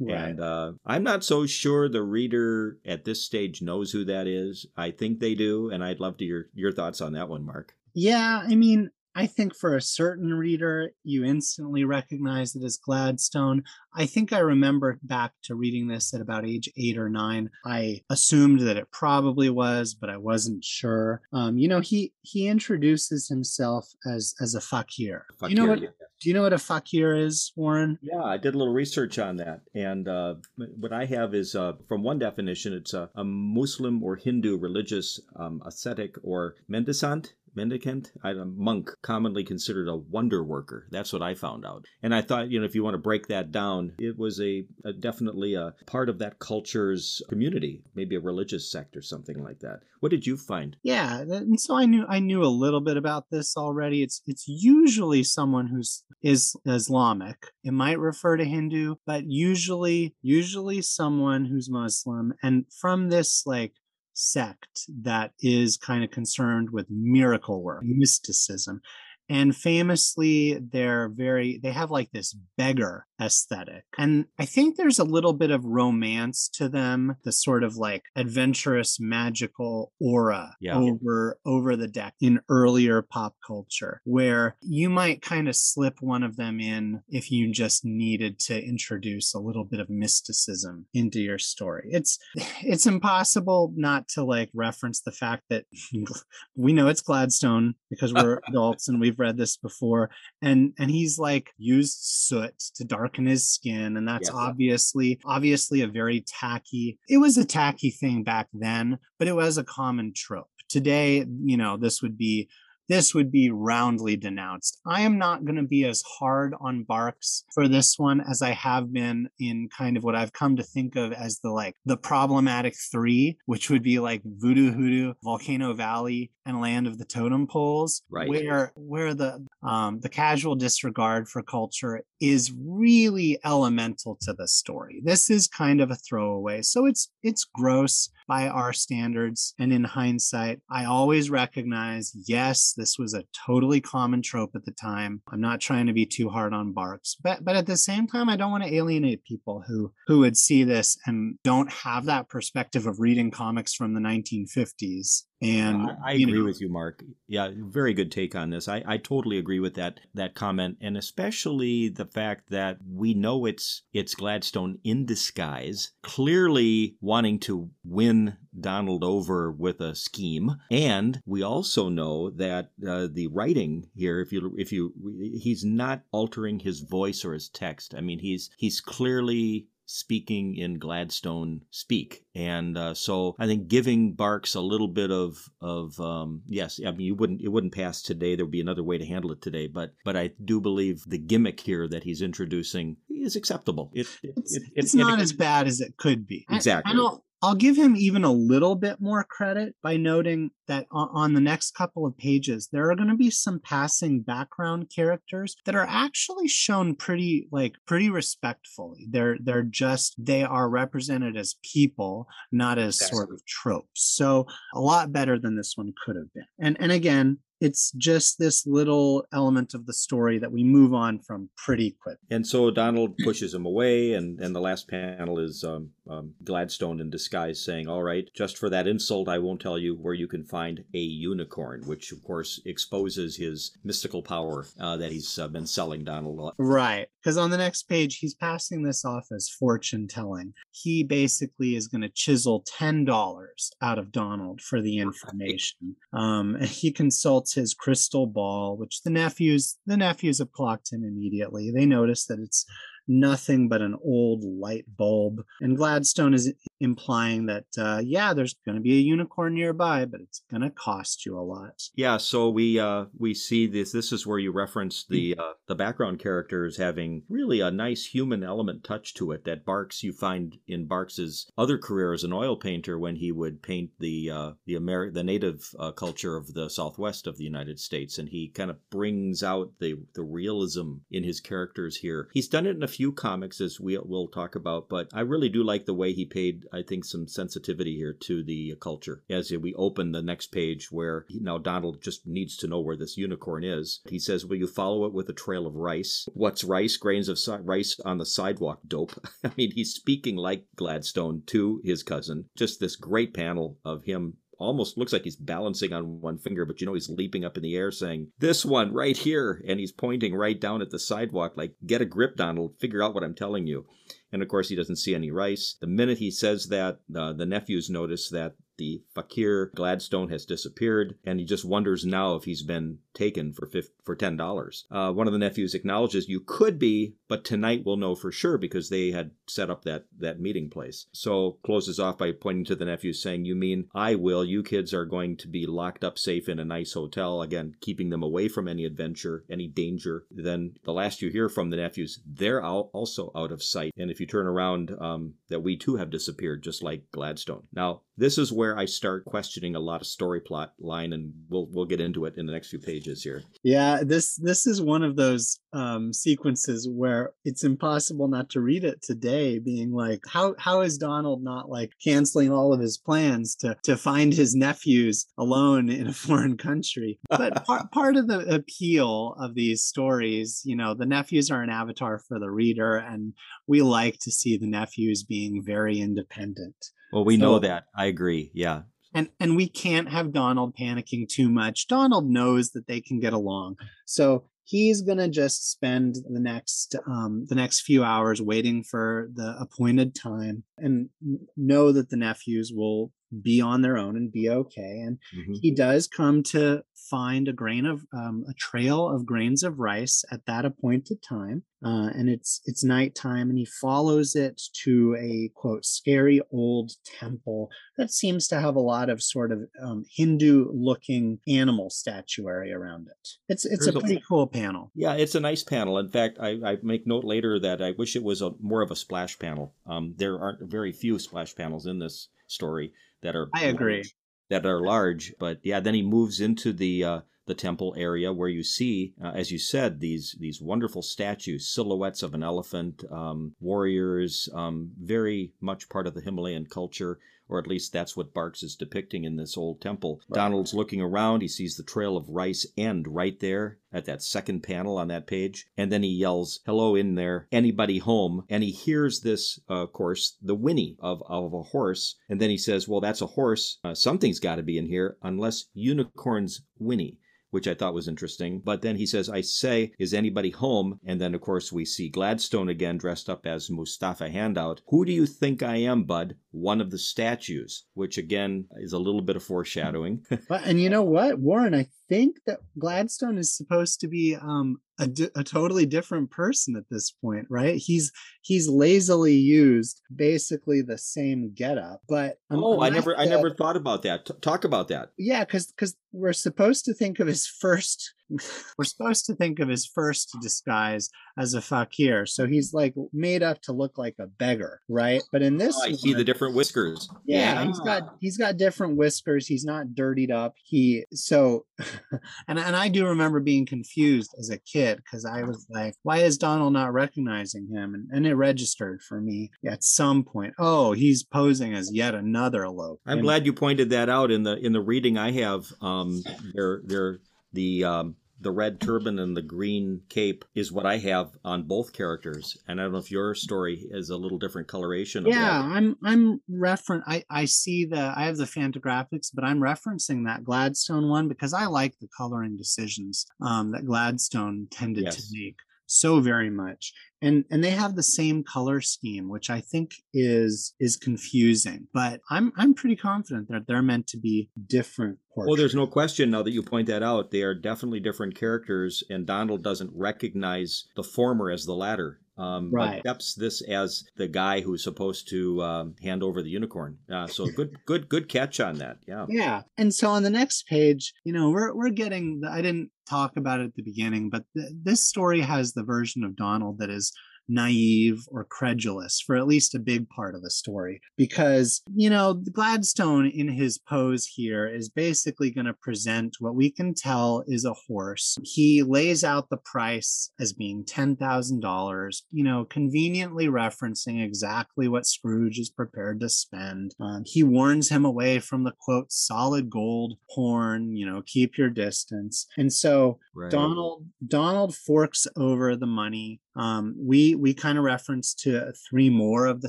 Right. And uh, I'm not so sure the reader at this stage knows who that is. I think they do, and I'd love to hear your thoughts on that one, Mark. Yeah, I mean, I think for a certain reader, you instantly recognize it as Gladstone. I think I remember back to reading this at about age eight or nine. I assumed that it probably was, but I wasn't sure. Um, you know, he he introduces himself as as a fakir. fakir you know what? Yeah. Do you know what a fakir is, Warren? Yeah, I did a little research on that, and uh, what I have is uh, from one definition, it's a, a Muslim or Hindu religious um, ascetic or mendicant mendicant, a monk, commonly considered a wonder worker. That's what I found out. And I thought, you know, if you want to break that down, it was a, a, definitely a part of that culture's community, maybe a religious sect or something like that. What did you find? Yeah, and so I knew I knew a little bit about this already. It's it's usually someone who's is Islamic. It might refer to Hindu, but usually usually someone who's Muslim and from this like sect that is kind of concerned with miracle work, mysticism. And famously they're very they have like this beggar aesthetic and i think there's a little bit of romance to them the sort of like adventurous magical aura yeah. over over the deck in earlier pop culture where you might kind of slip one of them in if you just needed to introduce a little bit of mysticism into your story it's it's impossible not to like reference the fact that we know it's gladstone because we're adults and we've read this before and and he's like used soot to darken his skin and that's yes. obviously obviously a very tacky it was a tacky thing back then but it was a common trope today you know this would be this would be roundly denounced. I am not going to be as hard on Barks for this one as I have been in kind of what I've come to think of as the like the problematic three, which would be like Voodoo Hoodoo, Volcano Valley, and Land of the Totem Poles, right. where where the um, the casual disregard for culture is really elemental to the story. This is kind of a throwaway, so it's it's gross by our standards. And in hindsight, I always recognize, yes, this was a totally common trope at the time. I'm not trying to be too hard on Barks, but but at the same time, I don't want to alienate people who who would see this and don't have that perspective of reading comics from the 1950s and I, I agree know. with you, Mark. Yeah, very good take on this. I, I totally agree with that that comment, and especially the fact that we know it's it's Gladstone in disguise, clearly wanting to win Donald over with a scheme, and we also know that uh, the writing here, if you if you, he's not altering his voice or his text. I mean, he's he's clearly speaking in Gladstone speak. And uh, so I think giving Barks a little bit of of um, yes, I mean you wouldn't it wouldn't pass today. There would be another way to handle it today, but but I do believe the gimmick here that he's introducing is acceptable. It, it, it's, it, it's not as bad as it could be. Exactly. I, I don't I'll give him even a little bit more credit by noting that on the next couple of pages, there are going to be some passing background characters that are actually shown pretty, like, pretty respectfully. They're, they're just, they are represented as people, not as sort of tropes. So a lot better than this one could have been. And, and again, it's just this little element of the story that we move on from pretty quick. And so Donald pushes him away, and, and the last panel is um, um, Gladstone in disguise saying, All right, just for that insult, I won't tell you where you can find a unicorn, which of course exposes his mystical power uh, that he's uh, been selling Donald. Right. Because on the next page, he's passing this off as fortune telling. He basically is going to chisel $10 out of Donald for the information. Um, he consults his crystal ball, which the nephews the nephews have clocked him immediately. They notice that it's nothing but an old light bulb. And Gladstone is implying that, uh, yeah, there's going to be a unicorn nearby, but it's going to cost you a lot. Yeah, so we uh, we see this. This is where you reference the uh, the background characters having really a nice human element touch to it that Barks you find in Barks's other career as an oil painter when he would paint the uh, the Ameri- the native uh, culture of the Southwest of the United States, and he kind of brings out the the realism in his characters here. He's done it in a few few comics as we will talk about, but I really do like the way he paid, I think, some sensitivity here to the culture. As we open the next page, where now Donald just needs to know where this unicorn is. He says, "Will you follow it with a trail of rice? What's rice? Grains of si- rice on the sidewalk. Dope." I mean, he's speaking like Gladstone to his cousin. Just this great panel of him almost looks like he's balancing on one finger, but you know he's leaping up in the air saying, This one right here. And he's pointing right down at the sidewalk, like, Get a grip, Donald. Figure out what I'm telling you. And of course, he doesn't see any rice. The minute he says that, uh, the nephews notice that the fakir Gladstone has disappeared, and he just wonders now if he's been taken for 50, for ten dollars. Uh, one of the nephews acknowledges you could be, but tonight we'll know for sure because they had set up that that meeting place. So closes off by pointing to the nephews, saying, "You mean I will? You kids are going to be locked up safe in a nice hotel again, keeping them away from any adventure, any danger." Then the last you hear from the nephews, they're out, also out of sight, and if you turn around, um, that we too have disappeared, just like Gladstone. Now this is where I start questioning a lot of story plot line, and we'll we'll get into it in the next few pages here. Yeah, this this is one of those um, sequences where it's impossible not to read it today, being like, how how is Donald not like canceling all of his plans to to find his nephews alone in a foreign country? But part part of the appeal of these stories, you know, the nephews are an avatar for the reader, and we like to see the nephews being very independent. Well, we so, know that. I agree. Yeah. And and we can't have Donald panicking too much. Donald knows that they can get along. So he's gonna just spend the next um, the next few hours waiting for the appointed time and know that the nephews will be on their own and be okay. And mm-hmm. he does come to find a grain of um, a trail of grains of rice at that appointed time. Uh, and it's it's nighttime, and he follows it to a quote scary old temple that seems to have a lot of sort of um, Hindu-looking animal statuary around it. It's it's There's a pretty a, cool panel. Yeah, it's a nice panel. In fact, I, I make note later that I wish it was a more of a splash panel. Um, there aren't very few splash panels in this story that are I agree large, that are large. But yeah, then he moves into the uh, the temple area where you see, uh, as you said, these these wonderful statues, silhouettes of an elephant, um, warriors, um, very much part of the Himalayan culture or at least that's what Barks is depicting in this old temple. Right. Donald's looking around. He sees the trail of rice end right there at that second panel on that page. And then he yells, Hello in there, anybody home? And he hears this, uh, of course, the whinny of, of a horse. And then he says, Well, that's a horse. Uh, something's got to be in here unless unicorns whinny which I thought was interesting. But then he says, I say, is anybody home? And then, of course, we see Gladstone again dressed up as Mustafa Handout. Who do you think I am, bud? One of the statues, which again is a little bit of foreshadowing. but, and you know what, Warren, I think that Gladstone is supposed to be um, a, di- a totally different person at this point, right? He's he's lazily used basically the same getup, but um, oh, I never I never thought about that. T- talk about that. Yeah, because because we're supposed to think of his first we're supposed to think of his first disguise as a fakir. So he's like made up to look like a beggar, right? But in this, oh, I see the different whiskers. Yeah, yeah, he's got he's got different whiskers. He's not dirtied up. He so, and and I do remember being confused as a kid because I was like, why is Donald not recognizing him? And and it registered for me at some point. Oh, he's posing as yet another lope. I'm and, glad you pointed that out in the in the reading I have. Um, they're they're the um, the red turban and the green cape is what I have on both characters. And I don't know if your story is a little different coloration. yeah, I'm I'm reference. I I see the I have the Fantagraphics, but I'm referencing that Gladstone one because I like the coloring decisions um, that Gladstone tended yes. to make so very much and and they have the same color scheme which i think is is confusing but i'm i'm pretty confident that they're meant to be different portraits. well there's no question now that you point that out they are definitely different characters and donald doesn't recognize the former as the latter um, right. But accepts this as the guy who's supposed to um, hand over the unicorn. Uh, so good, good, good catch on that. Yeah. Yeah. And so on the next page, you know, we're we're getting. The, I didn't talk about it at the beginning, but th- this story has the version of Donald that is naive or credulous for at least a big part of the story. Because, you know, Gladstone in his pose here is basically going to present what we can tell is a horse. He lays out the price as being $10,000, you know, conveniently referencing exactly what Scrooge is prepared to spend. Um, he warns him away from the quote, solid gold horn, you know, keep your distance. And so right. Donald, Donald forks over the money. Um, we we kind of reference to three more of the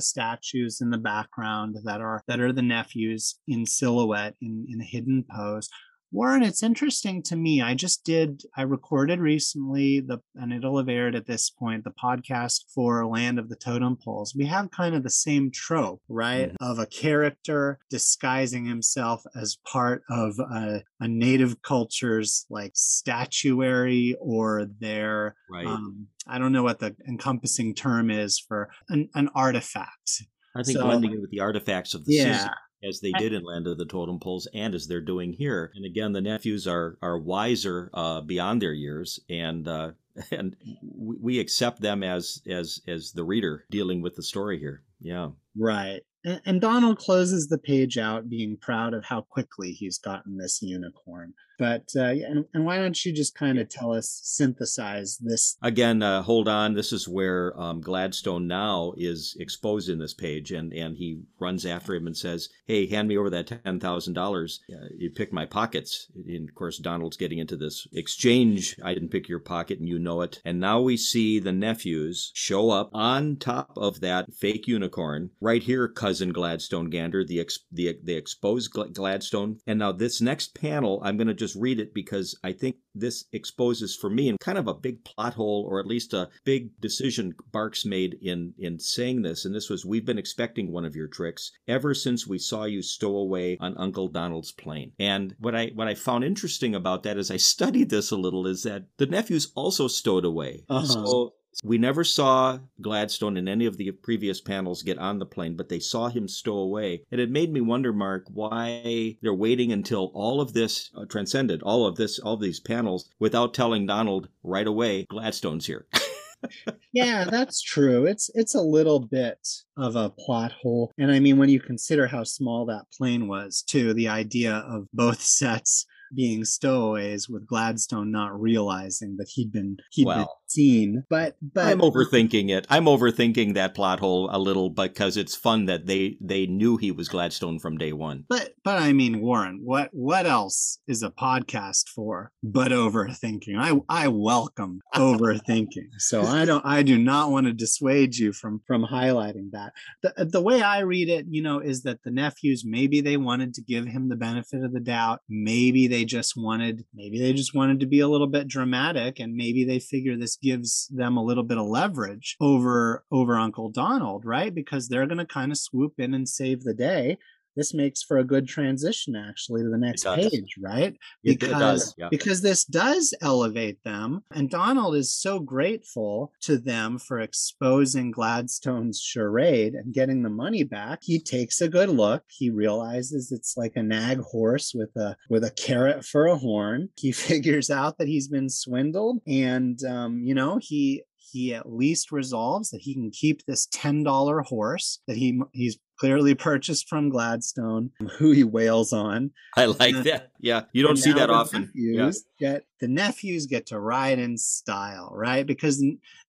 statues in the background that are that are the nephews in silhouette in in a hidden pose. Warren, it's interesting to me. I just did, I recorded recently the, and it'll have aired at this point, the podcast for Land of the Totem Poles. We have kind of the same trope, right? Mm-hmm. Of a character disguising himself as part of a, a native culture's like statuary or their, right. um, I don't know what the encompassing term is for an, an artifact. I think so, blending it with the artifacts of the yeah. season as they did in Land of the Totem Poles and as they're doing here. And again, the nephews are are wiser uh, beyond their years, and uh, and we accept them as as as the reader dealing with the story here. Yeah, right. And, and Donald closes the page out, being proud of how quickly he's gotten this unicorn. But uh, and, and why don't you just kind of tell us, synthesize this? Again, uh, hold on. This is where um, Gladstone now is exposed in this page, and, and he runs after him and says, Hey, hand me over that $10,000. Uh, you picked my pockets. And of course, Donald's getting into this exchange. I didn't pick your pocket, and you know it. And now we see the nephews show up on top of that fake unicorn. Right here, cousin Gladstone Gander, the, ex- the, the exposed Gladstone. And now this next panel, I'm going to just read it because I think this exposes for me and kind of a big plot hole or at least a big decision Barks made in in saying this and this was we've been expecting one of your tricks ever since we saw you stow away on Uncle Donald's plane. And what I what I found interesting about that as I studied this a little is that the nephews also stowed away. Uh-huh. So we never saw Gladstone in any of the previous panels get on the plane, but they saw him stow away. And it made me wonder, Mark, why they're waiting until all of this uh, transcended, all of this, all of these panels, without telling Donald right away, Gladstone's here. yeah, that's true. It's it's a little bit of a plot hole. And I mean when you consider how small that plane was, too, the idea of both sets being stowaways with Gladstone not realizing that he'd been he'd well, been seen. But but I'm overthinking it. I'm overthinking that plot hole a little because it's fun that they they knew he was Gladstone from day one. But but I mean Warren, what what else is a podcast for but overthinking? I I welcome overthinking. So I don't I do not want to dissuade you from from highlighting that. The the way I read it, you know, is that the nephews maybe they wanted to give him the benefit of the doubt. Maybe they just wanted maybe they just wanted to be a little bit dramatic and maybe they figure this gives them a little bit of leverage over over Uncle Donald, right? Because they're going to kind of swoop in and save the day this makes for a good transition actually to the next page, right? Because yeah. because this does elevate them, and Donald is so grateful to them for exposing Gladstone's charade and getting the money back. He takes a good look. He realizes it's like a nag horse with a with a carrot for a horn. He figures out that he's been swindled, and um, you know he he at least resolves that he can keep this $10 horse that he he's clearly purchased from Gladstone, who he wails on. I like and, that. Yeah, you don't see that often. Nephews yeah. get the nephews get to ride in style, right? Because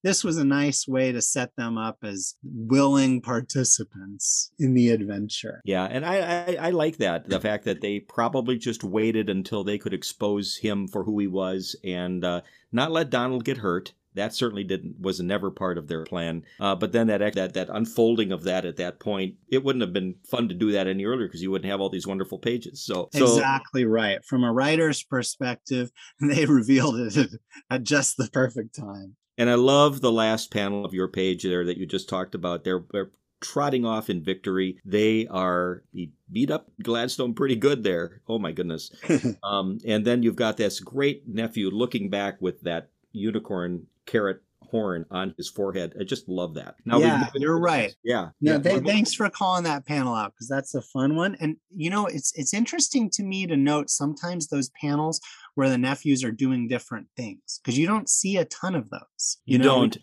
this was a nice way to set them up as willing participants in the adventure. Yeah, and I, I, I like that the fact that they probably just waited until they could expose him for who he was and uh, not let Donald get hurt that certainly didn't was never part of their plan. Uh, but then that that that unfolding of that at that point, it wouldn't have been fun to do that any earlier because you wouldn't have all these wonderful pages. So, so exactly right. From a writer's perspective, they revealed it at just the perfect time. And I love the last panel of your page there that you just talked about. They're, they're trotting off in victory. They are he beat up Gladstone pretty good there. Oh my goodness. um, and then you've got this great nephew looking back with that unicorn carrot horn on his forehead. I just love that. Now yeah, you're right. Yeah. No, yeah. thanks for calling that panel out because that's a fun one. And you know, it's it's interesting to me to note sometimes those panels where the nephews are doing different things because you don't see a ton of those. You, you know, don't.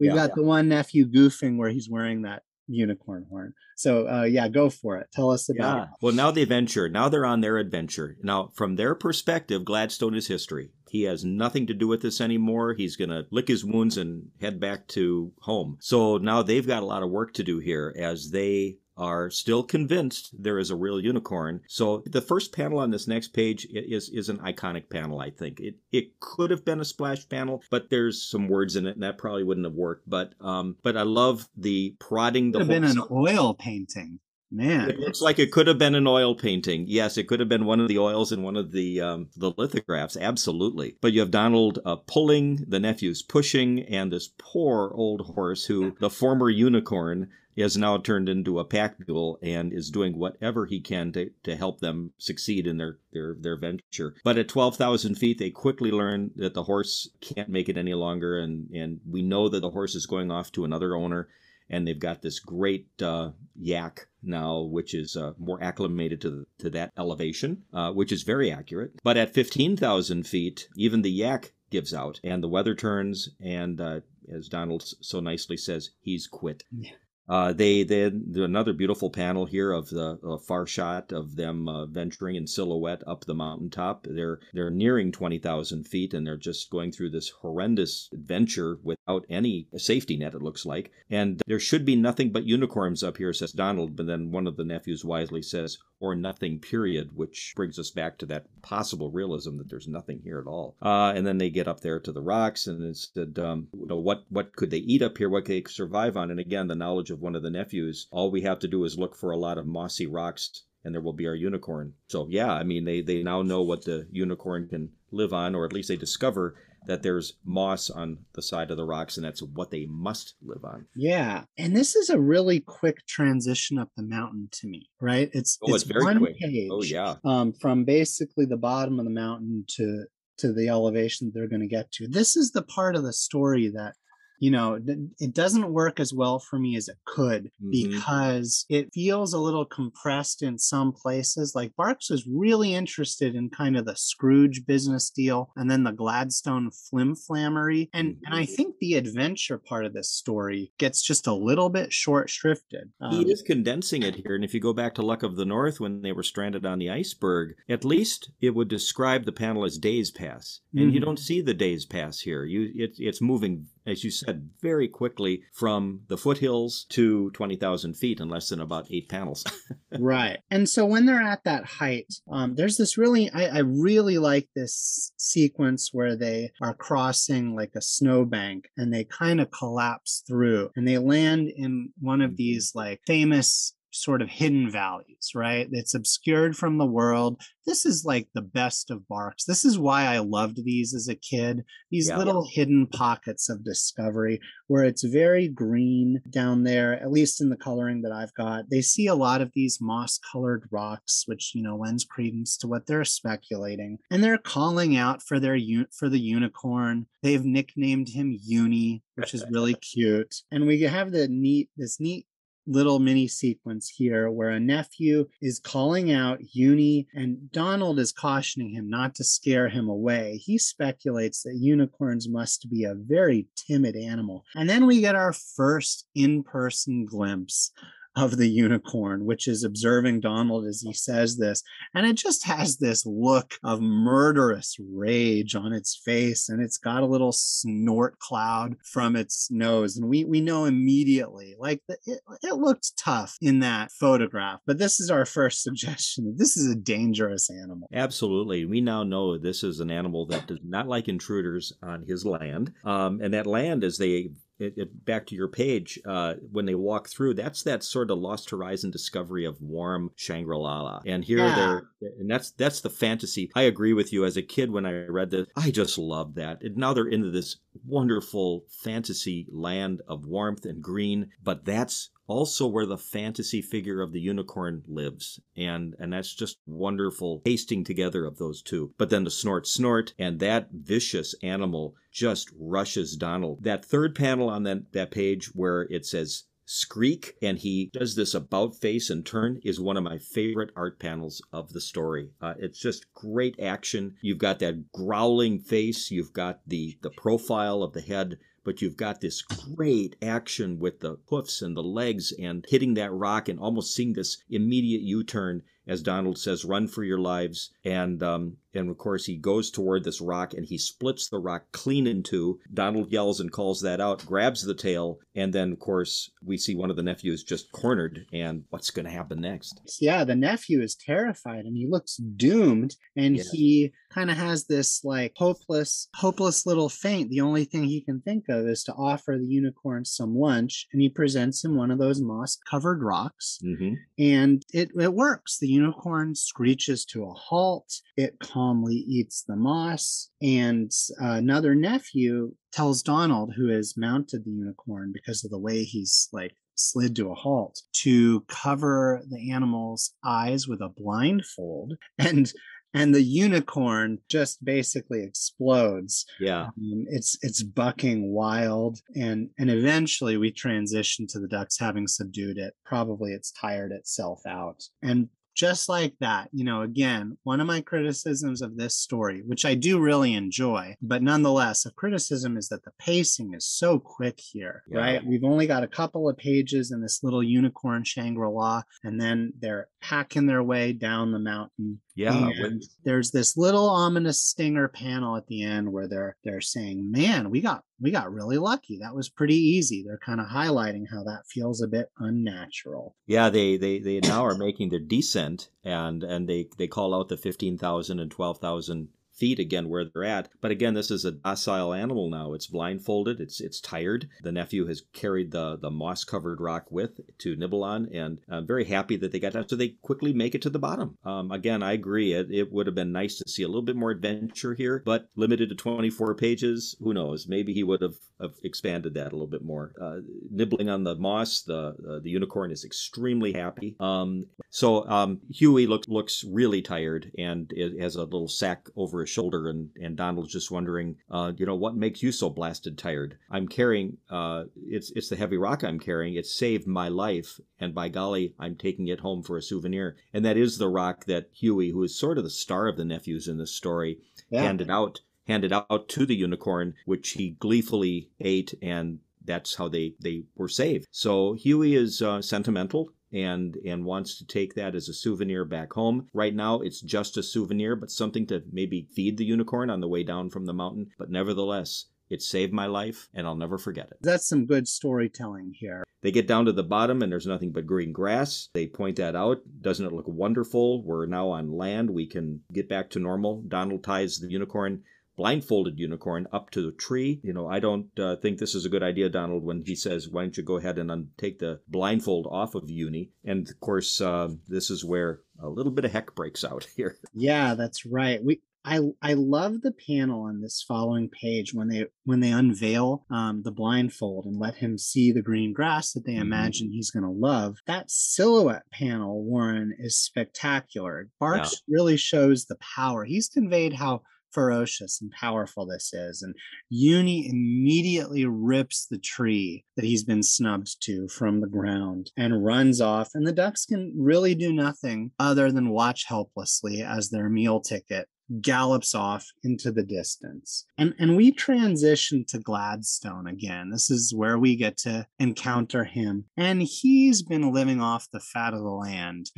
We've Yeah. got the one nephew goofing where he's wearing that unicorn horn. So uh, yeah, go for it. Tell us about Yeah. it. Well, now the adventure. Now they're on their adventure. Now, from their perspective, Gladstone is history. He has nothing to do with this anymore. He's going to lick his wounds and head back to home. So now they've got a lot of work to do here as they are still convinced there is a real unicorn. So the first panel on this next page is is an iconic panel, I think. It it could have been a splash panel, but there's some words in it and that probably wouldn't have worked. But um but I love the prodding the Could have been an oil painting. Man. It looks like it could have been an oil painting. Yes, it could have been one of the oils in one of the um, the lithographs. Absolutely. But you have Donald uh, pulling, the nephews pushing, and this poor old horse who the former unicorn is now turned into a pack mule and is doing whatever he can to, to help them succeed in their, their, their venture. But at 12,000 feet, they quickly learn that the horse can't make it any longer. And, and we know that the horse is going off to another owner and they've got this great uh, yak now, which is uh, more acclimated to the, to that elevation, uh, which is very accurate. But at fifteen thousand feet, even the yak gives out, and the weather turns, and uh, as Donald so nicely says, he's quit. Yeah. Uh, they then another beautiful panel here of the far shot of them uh, venturing in silhouette up the mountaintop. They're they're nearing twenty thousand feet, and they're just going through this horrendous adventure without any safety net. It looks like, and there should be nothing but unicorns up here, says Donald. But then one of the nephews wisely says, "or nothing." Period, which brings us back to that possible realism that there's nothing here at all. Uh, and then they get up there to the rocks, and said, um, you know, what what could they eat up here? What could they survive on? And again, the knowledge of one of the nephews. All we have to do is look for a lot of mossy rocks and there will be our unicorn. So yeah, I mean they they now know what the unicorn can live on, or at least they discover that there's moss on the side of the rocks, and that's what they must live on. Yeah. And this is a really quick transition up the mountain to me, right? It's Oh, it's very one quick. page Oh yeah, um, from basically the bottom of the mountain to to the elevation they're going to get to. This is the part of the story that you know it doesn't work as well for me as it could Mhm. because it feels a little compressed in some places like barks was really interested in kind of the scrooge business deal and then the gladstone flim flammery and and i Mhm. think the adventure part of this story gets just a little bit short shrifted he is condensing it here. And if you go back to Luck of the North when they were stranded on the iceberg, at least it would describe the panel as days pass, and you Mhm. don't see the days pass here. You it, it's moving. As you said, very quickly from the foothills to 20,000 feet in less than about eight panels. right and so when they're at that height um, there's this really I, I really like this sequence where they are crossing like a snowbank and they kind of collapse through and they land in one of Mhm. these like famous sort of hidden valleys right it's obscured from the world this is like the best of barks this is why i loved these as a kid these Yeah. little hidden pockets of discovery where it's very green down there, at least in the coloring that I've got. They see a lot of these moss colored rocks, which, you know, lends credence to what they're speculating. And they're calling out for their un- for the unicorn. They've nicknamed him Uni, which is really cute. And we have the neat, this neat little mini sequence here where a nephew is calling out Uni and Donald is cautioning him not to scare him away. He speculates that unicorns must be a very timid animal. And then we get our first in person glimpse of the unicorn, which is observing Donald as he says this. And it just has this look of murderous rage on its face. And it's got a little snort cloud from its nose. And we, we know immediately, like, the, it, it looked tough in that photograph. But this is our first suggestion this is a dangerous animal. Absolutely. We now know this is an animal that does not like intruders on his land. Um, and that land, as they it, it, back to your page, uh, when they walk through, that's that sort of lost horizon discovery of warm Shangri-La. And here Yeah. they're, and that's that's the fantasy. I agree with you. As a kid, when I read this, I just loved that. And now they're into this wonderful fantasy land of warmth and green. But that's also where the fantasy figure of the unicorn lives and and that's just wonderful pasting together of those two but then the snort snort and that vicious animal just rushes donald that third panel on that that page where it says Skreek and he does this about face and turn is one of my favorite art panels of the story. Uh, it's just great action. You've got that growling face, you've got the the profile of the head, but you've got this great action with the hoofs and the legs and hitting that rock and almost seeing this immediate U-turn as Donald says, "Run for your lives!" And um, and of course he goes toward this rock and he splits the rock clean in two. Donald yells and calls that out, grabs the tail, and then of course we see one of the nephews just cornered. And what's going to happen next? Yeah, the nephew is terrified and he looks doomed, and yeah. he kind of has this like hopeless, hopeless little faint. The only thing he can think of is to offer the unicorn some lunch, and he presents him one of those moss-covered rocks, mm-hmm. and it it works. The unicorn screeches to a halt. It calmly eats the moss. And uh, another nephew tells Donald, who has mounted the unicorn because of the way he's like slid to a halt, to cover the animal's eyes with a blindfold. And and the unicorn just basically explodes. Yeah, um, it's it's bucking wild, and and eventually we transition to the ducks having subdued it. Probably it's tired itself out, and just like that. You know, again, one of my criticisms of this story, which I do really enjoy, but nonetheless, a criticism is that the pacing is so quick here, yeah. right? We've only got a couple of pages in this little unicorn Shangri La, and then they're hacking their way down the mountain yeah, when... there's this little ominous stinger panel at the end where they're they're saying, "Man, we got we got really lucky. That was pretty easy." They're kind of highlighting how that feels a bit unnatural. Yeah, they they they now are making their descent and and they they call out the 15,000 and 12,000 feet again where they're at. But again, this is a docile animal now. It's blindfolded. It's it's tired. The nephew has carried the the moss covered rock with to nibble on, and I'm very happy that they got that. So they quickly make it to the bottom. Um, again, I agree. It, it would have been nice to see a little bit more adventure here, but limited to 24 pages. Who knows? Maybe he would have, have expanded that a little bit more. Uh, nibbling on the moss, the uh, the unicorn is extremely happy. Um, so um, Huey looks looks really tired and it has a little sack over his his shoulder, and, and Donald's just wondering, uh, you know, what makes you so blasted tired? I'm carrying, uh, it's it's the heavy rock I'm carrying. It saved my life, and by golly, I'm taking it home for a souvenir. And that is the rock that Huey, who is sort of the star of the nephews in this story, yeah. handed out handed out to the unicorn, which he gleefully ate and that's how they they were saved. So Huey is uh, sentimental and and wants to take that as a souvenir back home. Right now it's just a souvenir, but something to maybe feed the unicorn on the way down from the mountain. But nevertheless, it saved my life and I'll never forget it. That's some good storytelling here. They get down to the bottom and there's nothing but green grass. They point that out. Doesn't it look wonderful? We're now on land. We can get back to normal. Donald ties the unicorn blindfolded unicorn up to the tree. You know, I don't uh, think this is a good idea, Donald, when he says, why don't you go ahead and un- take the blindfold off of Uni? And of course, uh, this is where a little bit of heck breaks out here. Yeah, that's right. We I I love the panel on this following page when they when they unveil um, the blindfold and let him see the green grass that they mm-hmm. imagine he's going to love. That silhouette panel, Warren, is spectacular. Barks yeah. really shows the power. He's conveyed how ferocious and powerful this is. And Uni immediately rips the tree that he's been snubbed to from the ground and runs off. And the ducks can really do nothing other than watch helplessly as their meal ticket gallops off into the distance. And and we transition to Gladstone again. This is where we get to encounter him. And he's been living off the fat of the land.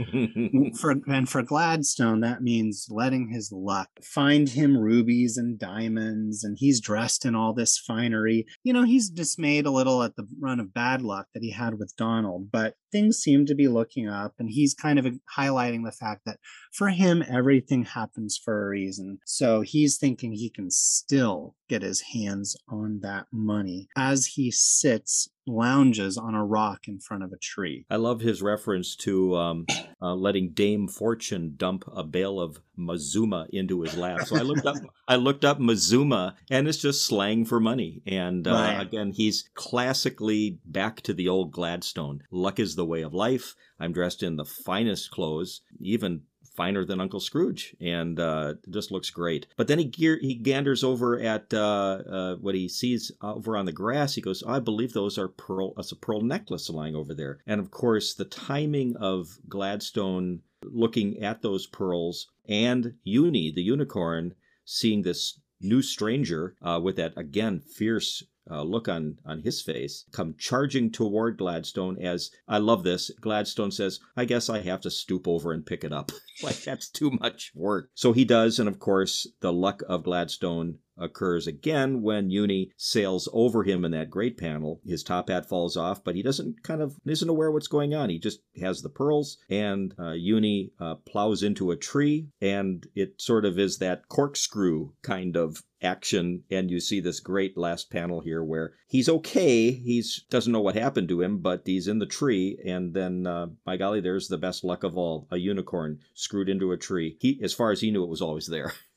for and for Gladstone that means letting his luck find him rubies and diamonds and he's dressed in all this finery. You know, he's dismayed a little at the run of bad luck that he had with Donald, but things seem to be looking up and he's kind of highlighting the fact that for him everything happens for a reason so he's thinking he can still get his hands on that money as he sits lounges on a rock in front of a tree. I love his reference to um, uh, letting Dame Fortune dump a bale of Mazuma into his lap. So I looked up, I looked up Mazuma, and it's just slang for money. And uh, right. again, he's classically back to the old Gladstone. Luck is the way of life. I'm dressed in the finest clothes, even finer than Uncle Scrooge, and uh, just looks great. But then he gear, he ganders over at uh, uh, what he sees over on the grass. He goes, oh, "I believe those are pearl. That's a pearl necklace lying over there." And of course, the timing of Gladstone looking at those pearls and Uni, the unicorn, seeing this new stranger uh, with that again fierce uh, look on on his face, come charging toward Gladstone. As I love this, Gladstone says, "I guess I have to stoop over and pick it up. like that's too much work." So he does, and of course, the luck of Gladstone occurs again when Uni sails over him in that great panel. His top hat falls off, but he doesn't kind of isn't aware what's going on. He just has the pearls, and uh, Uni uh, plows into a tree, and it sort of is that corkscrew kind of action and you see this great last panel here where he's okay he's doesn't know what happened to him but he's in the tree and then uh, by golly there's the best luck of all a unicorn screwed into a tree he as far as he knew it was always there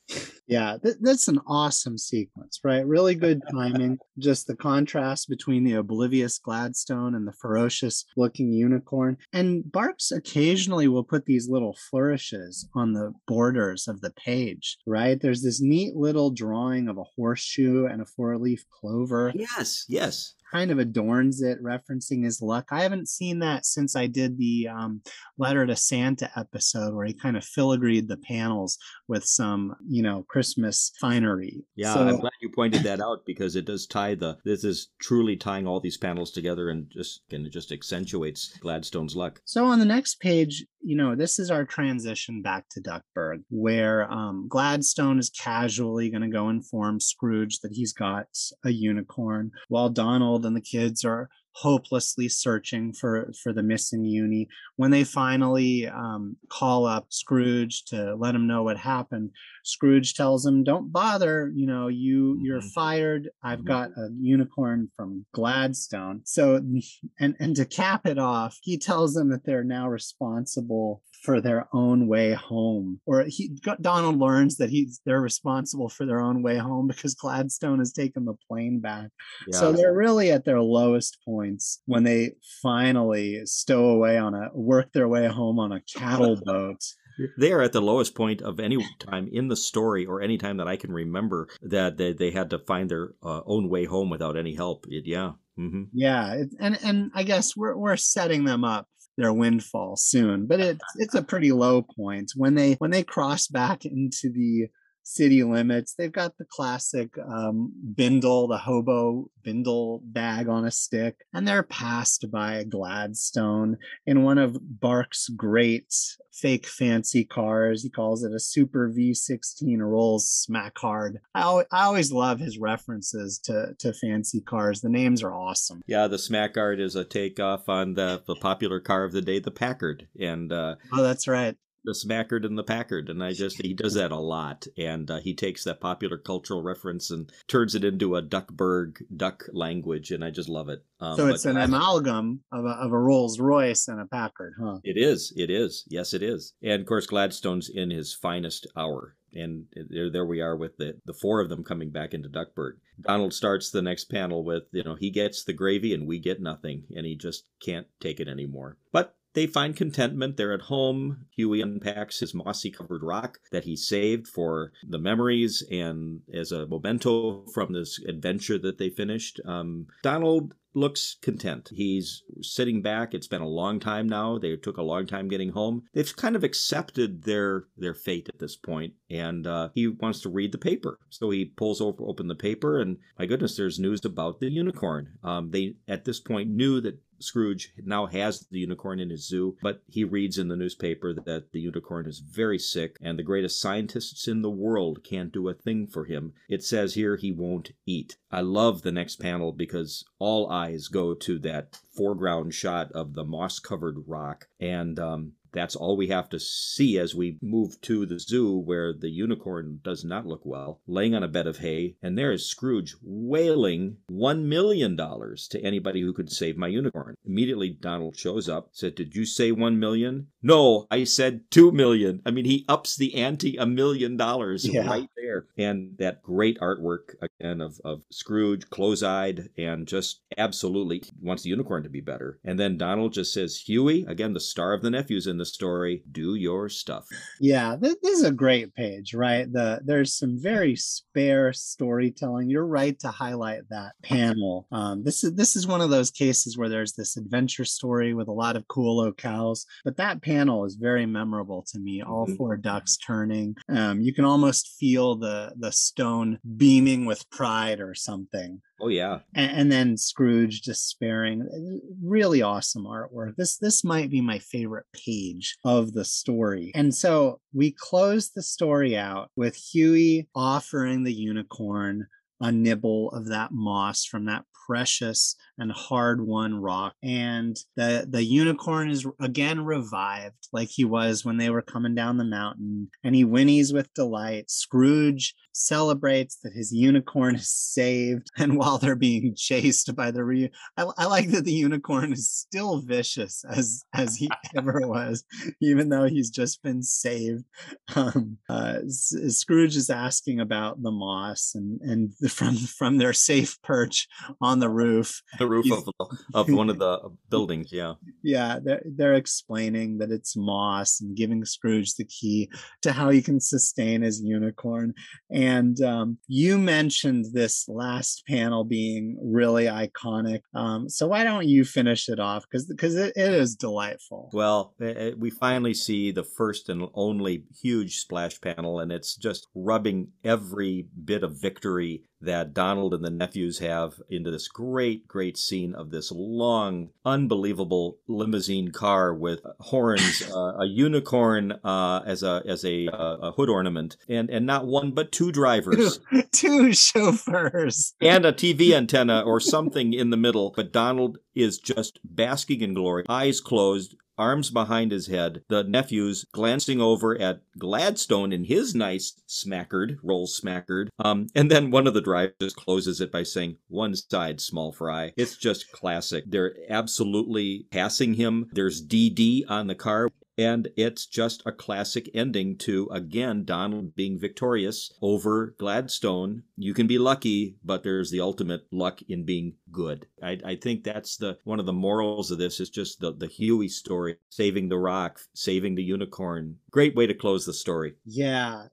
yeah th- that's an awesome sequence right? Really good timing just the contrast between the oblivious gladstone and the ferocious looking unicorn. And barks occasionally will put these little flourishes on the borders of the page right? There's this neat little drawing of a horseshoe and a four leaf clover. Yes yes kind of adorns it, referencing his luck. I haven't seen that since I did the um, letter to Santa episode where he kind of filigreed the panels with some, you know, Christmas finery. Yeah, so, I'm glad you pointed that out because it does tie the. This is truly tying all these panels together and just and it just accentuates Gladstone's luck. So on the next page, you know, this is our transition back to Duckburg, where um, Gladstone is casually going to go inform Scrooge that he's got a unicorn, while Donald and the kids are hopelessly searching for for the missing uni when they finally um, call up scrooge to let him know what happened scrooge tells him don't bother you know you you're mm-hmm. fired i've mm-hmm. got a unicorn from gladstone so and and to cap it off he tells them that they're now responsible for their own way home or he donald learns that he's they're responsible for their own way home because gladstone has taken the plane back yeah. so they're really at their lowest points when they finally stow away on a work their way home on a cattle boat they are at the lowest point of any time in the story or any time that I can remember that they, they had to find their uh, own way home without any help. It, yeah. Mm-hmm. Yeah, it, and and I guess we're we're setting them up their windfall soon. But it's it's a pretty low point when they when they cross back into the city limits. They've got the classic um, bindle, the hobo bindle bag on a stick, and they're passed by Gladstone in one of Bark's great fake fancy cars. He calls it a Super V16 rolls Smackard. I, al- I always love his references to, to fancy cars. The names are awesome. Yeah, the smack Smackard is a takeoff on the, the popular car of the day, the Packard. And uh, oh, that's right the Smackard and the Packard, and I just he does that a lot, and uh, he takes that popular cultural reference and turns it into a Duckburg duck language, and I just love it. Um, so it's an I, amalgam of a, of a Rolls Royce and a Packard, huh? It is. It is. Yes, it is. And of course, Gladstone's in his finest hour, and there, there we are with the the four of them coming back into Duckburg. Donald starts the next panel with, you know, he gets the gravy and we get nothing, and he just can't take it anymore. But they find contentment. They're at home. Huey unpacks his mossy covered rock that he saved for the memories and as a memento from this adventure that they finished. Um, Donald looks content. He's sitting back. It's been a long time now. They took a long time getting home. They've kind of accepted their their fate at this point, and uh, he wants to read the paper. So he pulls over, open the paper, and my goodness, there's news about the unicorn. Um, they at this point knew that Scrooge now has the unicorn in his zoo, but he reads in the newspaper that the unicorn is very sick and the greatest scientists in the world can't do a thing for him. It says here he won't eat. I love the next panel because all eyes go to that foreground shot of the moss covered rock. And um, that's all we have to see as we move to the zoo where the unicorn does not look well, laying on a bed of hay, and there is Scrooge wailing $1 million to anybody who could save my unicorn. Immediately, Donald shows up, said, Did you say $1 million? No, I said $2 million. I mean, he ups the ante a million dollars right there. And that great artwork, again, of, of Scrooge, close eyed, and just absolutely wants the unicorn to be better. And then Donald just says, Huey, again, the star of the nephews in the story, do your stuff. Yeah, this, this is a great page, right? The there's some very spare storytelling. You're right to highlight that panel. Um, this is this is one of those cases where there's this adventure story with a lot of cool locales, but that panel is very memorable to me. All mm-hmm. four ducks turning. Um, you can almost feel the the stone beaming with pride or something Oh yeah. And, and, then Scrooge despairing. Uh, really awesome artwork. This this might be my favorite page of the story. And so we close the story out with Huey offering the unicorn a nibble of that moss from that precious and hard won rock. And the the unicorn is again revived like he was when they were coming down the mountain. And he whinnies with delight. Scrooge celebrates that his unicorn is saved. And while they're being chased by the re- I, I like that the unicorn is still vicious as as he ever was, even though he's just been saved. Um, uh, Scrooge is asking about the moss and and from from their safe perch on the roof. The roof of, of one of the buildings, yeah. Yeah, they're they're explaining that it's moss and giving Scrooge the key to how he can sustain his unicorn. And um, you mentioned this last panel being really iconic. Um, so why don't you finish it off? Because because it, it is delightful. Well, it, we finally see the first and only huge splash panel, and it's just rubbing every bit of victory that Donald and the nephews have into this great, great scene of this long, unbelievable limousine car with horns, uh, a unicorn uh, as a as a, uh, a, hood ornament, and and not one but two drivers, two, two chauffeurs, and a TV antenna or something in the middle. But Donald is just basking in glory, eyes closed, arms behind his head, the nephews glancing over at Gladstone in his nice Smackard, roll Smackard. Um, and then one of the drivers closes it by saying, one side, small fry. It's just classic. They're absolutely passing him. There's DD on the car. And it's just a classic ending to, again, Donald being victorious over Gladstone. You can be lucky, but there's the ultimate luck in being good. I, I think that's the one of the morals of this is just the, the Huey story, saving the rock, saving the unicorn. Great way to close the story. Yeah,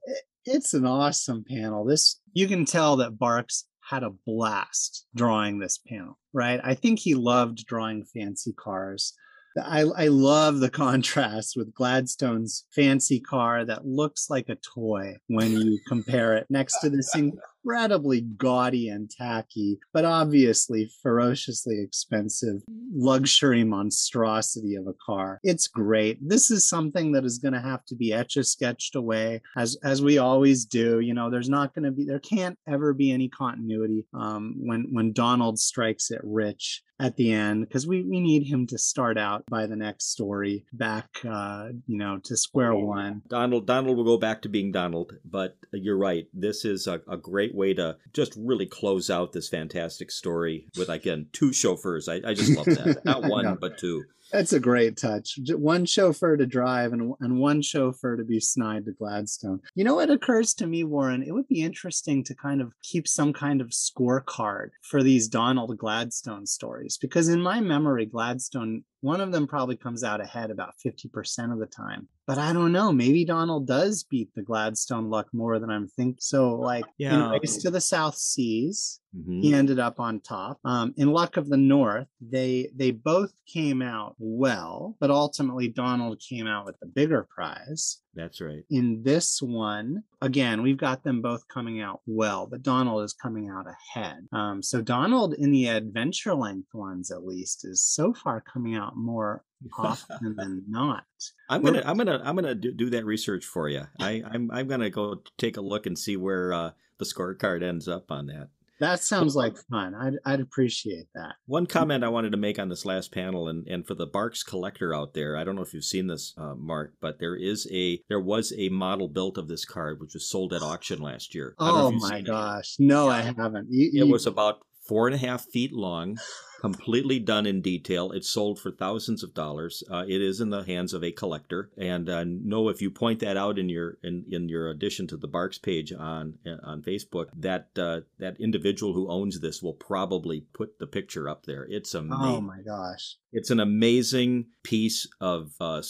it's an awesome panel. This you can tell that Barks had a blast drawing this panel, right? I think he loved drawing fancy cars. I, I love the contrast with Gladstone's fancy car that looks like a toy when you compare it next to this incredibly gaudy and tacky, but obviously ferociously expensive luxury monstrosity of a car. It's great. This is something that is going to have to be etch a sketched away as as we always do. You know, there's not going to be there can't ever be any continuity um, when when Donald strikes it rich at the end because we, we need him to start out by the next story back uh, you know to square one donald donald will go back to being donald but you're right this is a, a great way to just really close out this fantastic story with again two chauffeurs. I, I just love that. Not one but two that's a great touch. One chauffeur to drive and, and one chauffeur to be snide to Gladstone. You know what occurs to me, Warren? It would be interesting to kind of keep some kind of scorecard for these Donald Gladstone stories because in my memory, Gladstone one of them probably comes out ahead about 50% of the time. But I don't know. Maybe Donald does beat the Gladstone luck more than I'm thinking. So, like, yeah. in Race to the South Seas, mm-hmm. he ended up on top. Um, in Luck of the North, they they both came out well, but ultimately Donald came out with the bigger prize. That's right. In this one, again, we've got them both coming out well, but Donald is coming out ahead. Um, so Donald, in the adventure length ones at least, is so far coming out more often than not. I'm gonna, I'm gonna, I'm gonna do, do that research for you. I, I'm, I'm gonna go take a look and see where uh, the scorecard ends up on that. That sounds like fun. I'd, I'd appreciate that. One comment I wanted to make on this last panel, and, and for the Barks collector out there, I don't know if you've seen this, uh, Mark, but there is a there was a model built of this card which was sold at auction last year. Oh my gosh! It. No, I haven't. You, you... It was about four and a half feet long, completely done in detail. It's sold for thousands of dollars. Uh, it is in the hands of a collector, and uh, know if you point that out in your in, in your addition to the Barks page on on Facebook, that uh, that individual who owns this will probably put the picture up there. It's amazing. Oh my gosh! It's an amazing piece of uh,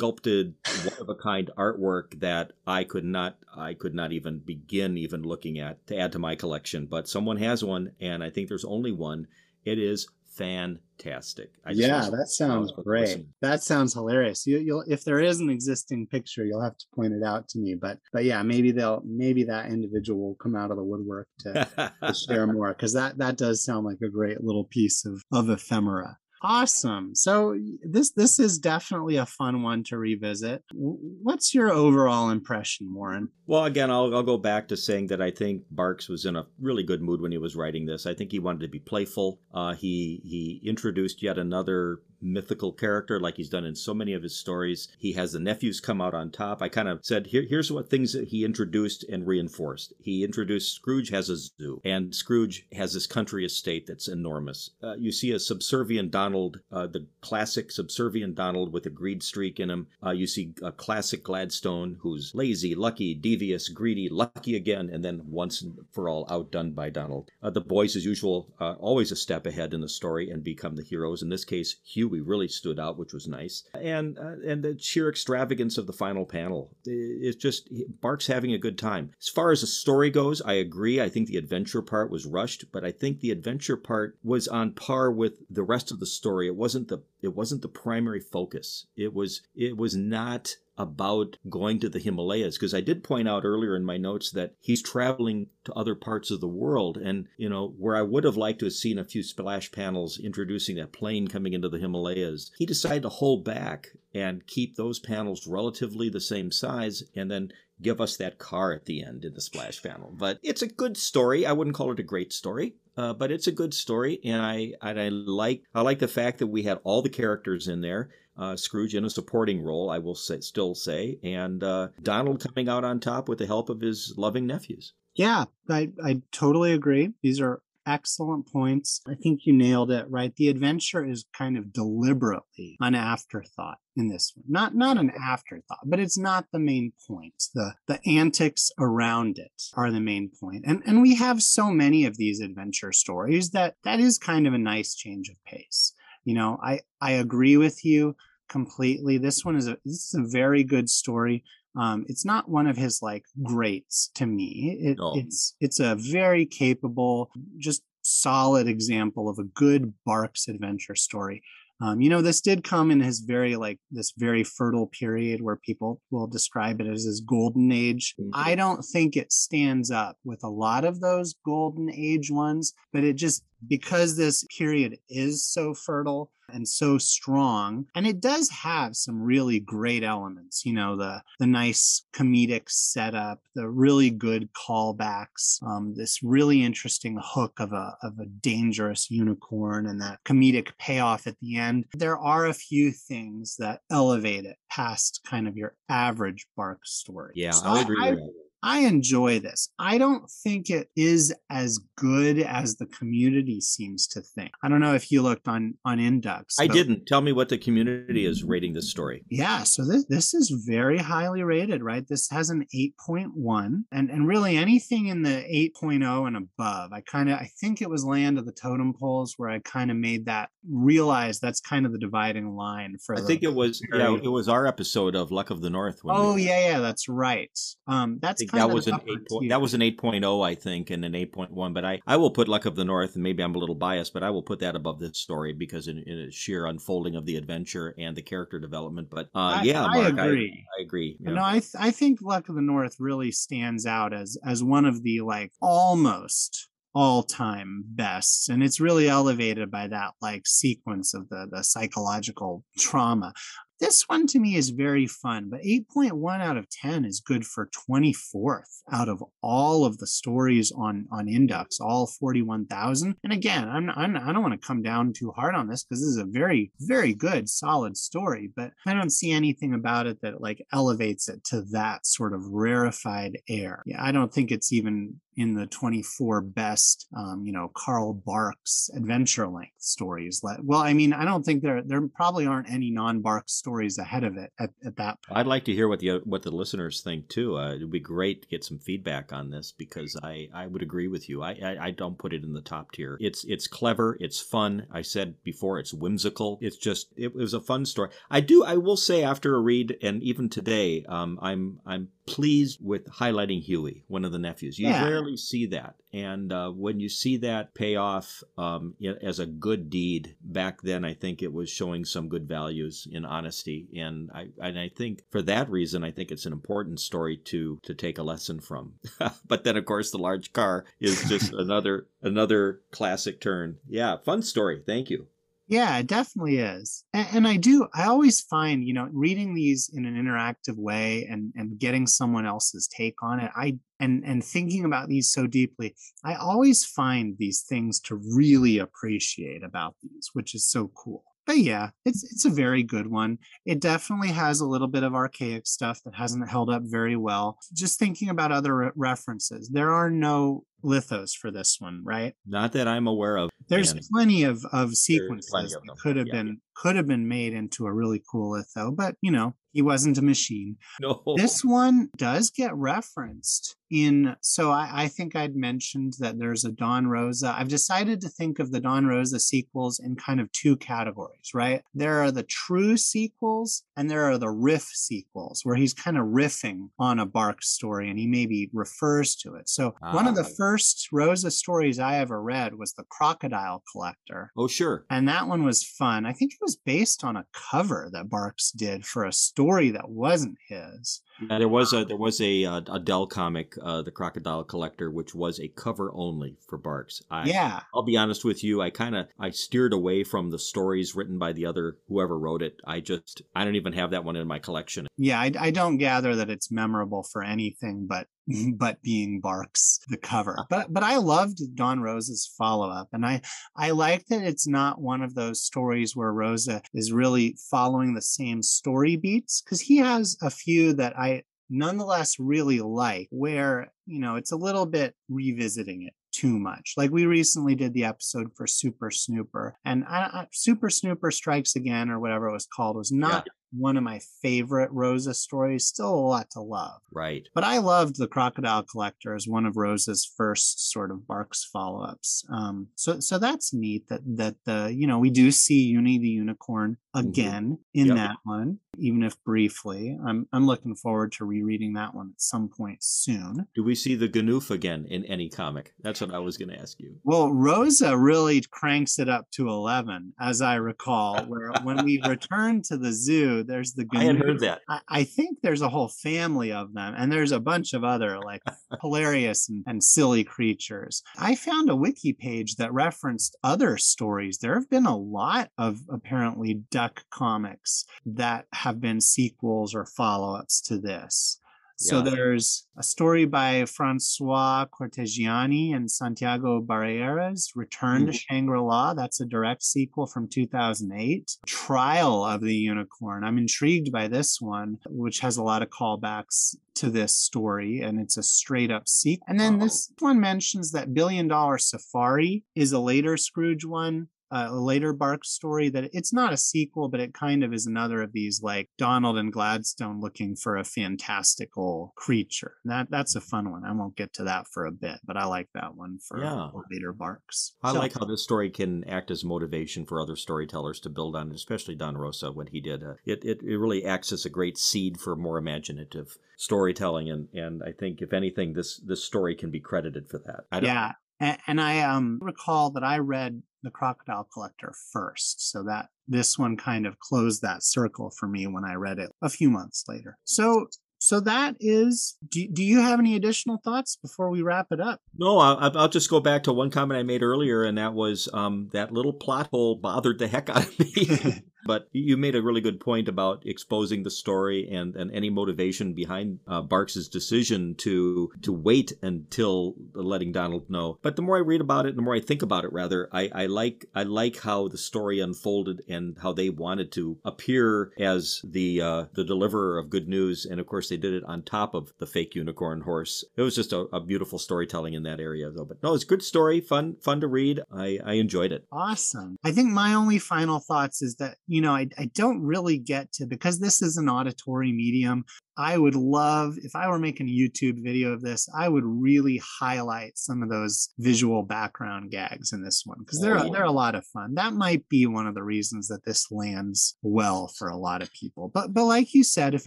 sculpted one of a kind artwork that I could not I could not even begin even looking at to add to my collection. But someone has one, and I think there's only one. It is fantastic. yeah, that sounds great. That sounds hilarious. You, will if there is an existing picture, you'll have to point it out to me. But but yeah, maybe they'll maybe that individual will come out of the woodwork to, to share more because that that does sound like a great little piece of of ephemera. Awesome. So this this is definitely a fun one to revisit. What's your overall impression, Warren? Well, again, I'll I'll go back to saying that I think Barks was in a really good mood when he was writing this. I think he wanted to be playful. Uh, he he introduced yet another mythical character like he's done in so many of his stories. He has the nephews come out on top. I kind of said, Here, here's what things that he introduced and reinforced. He introduced Scrooge has a zoo, and Scrooge has this country estate that's enormous. Uh, you see a subservient Donald, uh, the classic subservient Donald with a greed streak in him. Uh, you see a classic Gladstone who's lazy, lucky, devious, greedy, lucky again, and then once and for all outdone by Donald. Uh, the boys, as usual, uh, always a step ahead in the story and become the heroes. In this case, Hugh we really stood out, which was nice. And uh, and the sheer extravagance of the final panel. It's just Barks having a good time. As far as the story goes, I agree. I think the adventure part was rushed, but I think the adventure part was on par with the rest of the story. It wasn't the it wasn't the primary focus. It was it was not about going to the Himalayas because I did point out earlier in my notes that he's traveling to other parts of the world and you know where I would have liked to have seen a few splash panels introducing that plane coming into the Himalayas he decided to hold back and keep those panels relatively the same size and then give us that car at the end in the splash panel. But it's a good story. I wouldn't call it a great story uh, but it's a good story, and I and I like I like the fact that we had all the characters in there uh, Scrooge in a supporting role, I will say, still say, and uh, Donald coming out on top with the help of his loving nephews. Yeah, I, I totally agree. These are excellent points. I think you nailed it right. The adventure is kind of deliberately an afterthought in this one. Not not an afterthought, but it's not the main point. The the antics around it are the main point. And and we have so many of these adventure stories that that is kind of a nice change of pace. You know, I I agree with you completely. This one is a this is a very good story. Um, it's not one of his like greats to me. It, no. It's it's a very capable, just solid example of a good Barks adventure story. Um, you know, this did come in his very like this very fertile period where people will describe it as his golden age. Mm-hmm. I don't think it stands up with a lot of those golden age ones, but it just because this period is so fertile and so strong and it does have some really great elements you know the the nice comedic setup the really good callbacks um, this really interesting hook of a of a dangerous unicorn and that comedic payoff at the end. There are a few things that elevate it past kind of your average bark story. Yeah so i agree I, I enjoy this. I don't think it is as good as the community seems to think. I don't know if you looked on on Inducks. I didn't. Tell me what the community is rating this story. Yeah, so this this is very highly rated, right? This has an 8.1 and and really anything in the 8.0 and above. I kind of I think it was Land of the Totem Poles where I kind of made that realize that's kind of the dividing line for I think it was yeah, it was our episode of Luck of the North Oh we, yeah, yeah, that's right. Um that's that was an eight point, that was an 8.0 I think and an 8.1 but I I will put Luck of the North and maybe I'm a little biased but I will put that above this story because in, in a sheer unfolding of the adventure and the character development but uh, I, yeah I Mark, agree. I, I agree yeah. no I th- I think Luck of the North really stands out as as one of the like almost all-time bests and it's really elevated by that like sequence of the the psychological trauma this one to me is very fun, but 8.1 out of 10 is good for 24th out of all of the stories on on Inducks, all 41,000. And again, I'm, I'm I don't want to come down too hard on this because this is a very very good solid story, but I don't see anything about it that like elevates it to that sort of rarefied air. Yeah, I don't think it's even in the 24 best, um, you know, Carl Barks adventure length stories. Well, I mean, I don't think there there probably aren't any non Barks stories ahead of it at, at that point. I'd like to hear what the what the listeners think too. Uh, it'd be great to get some feedback on this because I I would agree with you. I, I I don't put it in the top tier. It's it's clever. It's fun. I said before it's whimsical. It's just it was a fun story. I do I will say after a read and even today, um, I'm I'm pleased with highlighting Huey, one of the nephews. You Yeah. rarely see that. And uh, when you see that pay off um, as a good deed, back then I think it was showing some good values in honesty. And I and I think for that reason, I think it's an important story to to take a lesson from. but then of course the large car is just another another classic turn. Yeah, fun story. Thank you. Yeah, it definitely is. And, and I do, I always find, you know, reading these in an interactive way and, and getting someone else's take on it, I and and thinking about these so deeply, I always find these things to really appreciate about these, which is so cool. But yeah, it's it's a very good one. It definitely has a little bit of archaic stuff that hasn't held up very well. Just thinking about other re- references, there are no lithos for this one, right? Not that I'm aware of. There's And- plenty of of sequences of that could have yeah. been could have been made into a really cool litho, but you know, he wasn't a machine. No. This one does get referenced in so I, I think I'd mentioned that there's a Don Rosa. I've decided to think of the Don Rosa sequels in kind of two categories, right? There are the true sequels and there are the riff sequels where he's kind of riffing on a Bark story and he maybe refers to it. So one of the Ah. First Rosa stories I ever read was the Crocodile Collector. Oh, sure. And that one was fun. I think it was based on a cover that Barks did for a story that wasn't his. Yeah, there was a there was a uh, a Dell comic, uh, the Crocodile Collector, which was a cover only for Barks. I, yeah. I'll be honest with you. I kind of I steered away from the stories written by the other whoever wrote it. I just I don't even have that one in my collection. Yeah, I, I don't gather that it's memorable for anything but but being Barks the cover. But but I loved Don Rosa's follow up, and I I like that it's not one of those stories where Rosa is really following the same story beats because he has a few that I nonetheless really like where you know it's a little bit revisiting it too much. Like we recently did the episode for super snooper and I, I, super snooper strikes again or whatever it was called was not one of my favorite rosa stories still a lot to love Right. but I loved the Crocodile Collector as one of Rosa's first sort of Barks follow-ups. Um, so so that's neat that that the you know we do see Uni the Unicorn again in Yep. that one, even if briefly. I'm I'm looking forward to rereading that one at some point soon. Do we see the Ganoof again in any comic? That's what I was going to ask you. Well, Rosa really cranks it up to eleven, as I recall. Where when we return to the zoo, there's the I had heard that. I, I think there's a whole family of them, and there's a bunch of other like hilarious and, and silly creatures. I found a wiki page that referenced other stories. There have been a lot of apparently duck comics that have been sequels or follow ups to this. So Yeah. there's a story by Francois Corteggiani and Santiago Barreras, Return to mm-hmm. Shangri-La. That's a direct sequel from 2008. Trial of the Unicorn. I'm intrigued by this one, which has a lot of callbacks to this story, and it's a straight up sequel. And then Oh. this one mentions that Billion Dollar Safari is a later Scrooge one uh, a later Bark story that it's not a sequel, but it kind of is another of these like Donald and Gladstone looking for a fantastical creature. That that's a fun one. I won't get to that for a bit, but I like that one for Yeah. later Barks. I So- like how this story can act as motivation for other storytellers to build on, especially Don Rosa when he did. Uh, it, it it really acts as a great seed for more imaginative storytelling, and and I think if anything, this this story can be credited for that. I don't, yeah. And, and I um recall that I read the Crocodile Collector first, so that this one kind of closed that circle for me when I read it a few months later. So so that is. Do, do you have any additional thoughts before we wrap it up? No, I'll, I'll just go back to one comment I made earlier, and that was um, that little plot hole bothered the heck out of me. but you made a really good point about exposing the story and, and any motivation behind uh, Barks's decision to to wait until letting Donald know. But the more I read about it, the more I think about it. Rather, I, I like I like how the story unfolded and how they wanted to appear as the uh, the deliverer of good news, and of course they did it on top of the fake unicorn horse. It was just a, a beautiful storytelling in that area, though. But no, it's a good story, fun fun to read. I, I enjoyed it. Awesome. I think my only final thoughts is that, you know, I, I don't really get to, because this is an auditory medium, I would love if I were making a YouTube video of this, I would really highlight some of those visual background gags in this one because they're Oh. they're a lot of fun. That might be one of the reasons that this lands well for a lot of people. But but like you said, if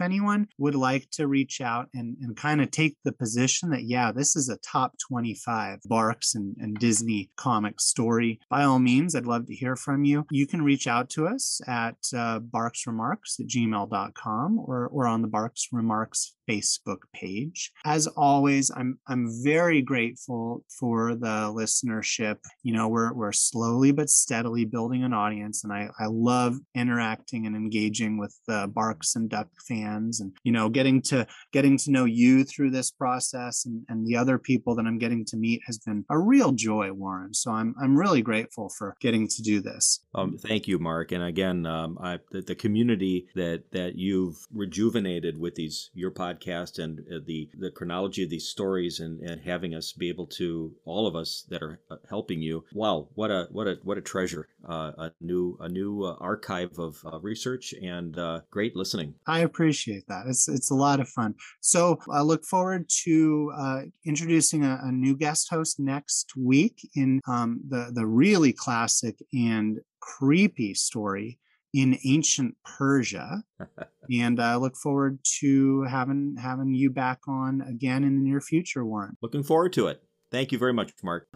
anyone would like to reach out and, and kind of take the position that yeah, this is a top 25 Barks and, and Disney comic story, by all means, I'd love to hear from you. You can reach out to us at uh, barksremarks at gmail.com or, or on the Barks Remarks remarks. Facebook page. As always, I'm I'm very grateful for the listenership. You know, we're we're slowly but steadily building an audience, and I I love interacting and engaging with the Barks and Duck fans, and you know, getting to getting to know you through this process, and and the other people that I'm getting to meet has been a real joy, Warren. So I'm I'm really grateful for getting to do this. Um, thank you, Mark. And again, um, I, the, the community that that you've rejuvenated with these your podcast and uh, the the chronology of these stories and, and having us be able to all of us that are uh, helping you. Wow, what a what a what a treasure! Uh, a new a new uh, archive of uh, research and uh, great listening. I appreciate that. It's it's a lot of fun. So I look forward to introducing a, a new guest host next week in um, the the really classic and creepy story in ancient Persia, and I look forward to having having you back on again in the near future, Warren. Looking forward to it. Thank you very much, Mark.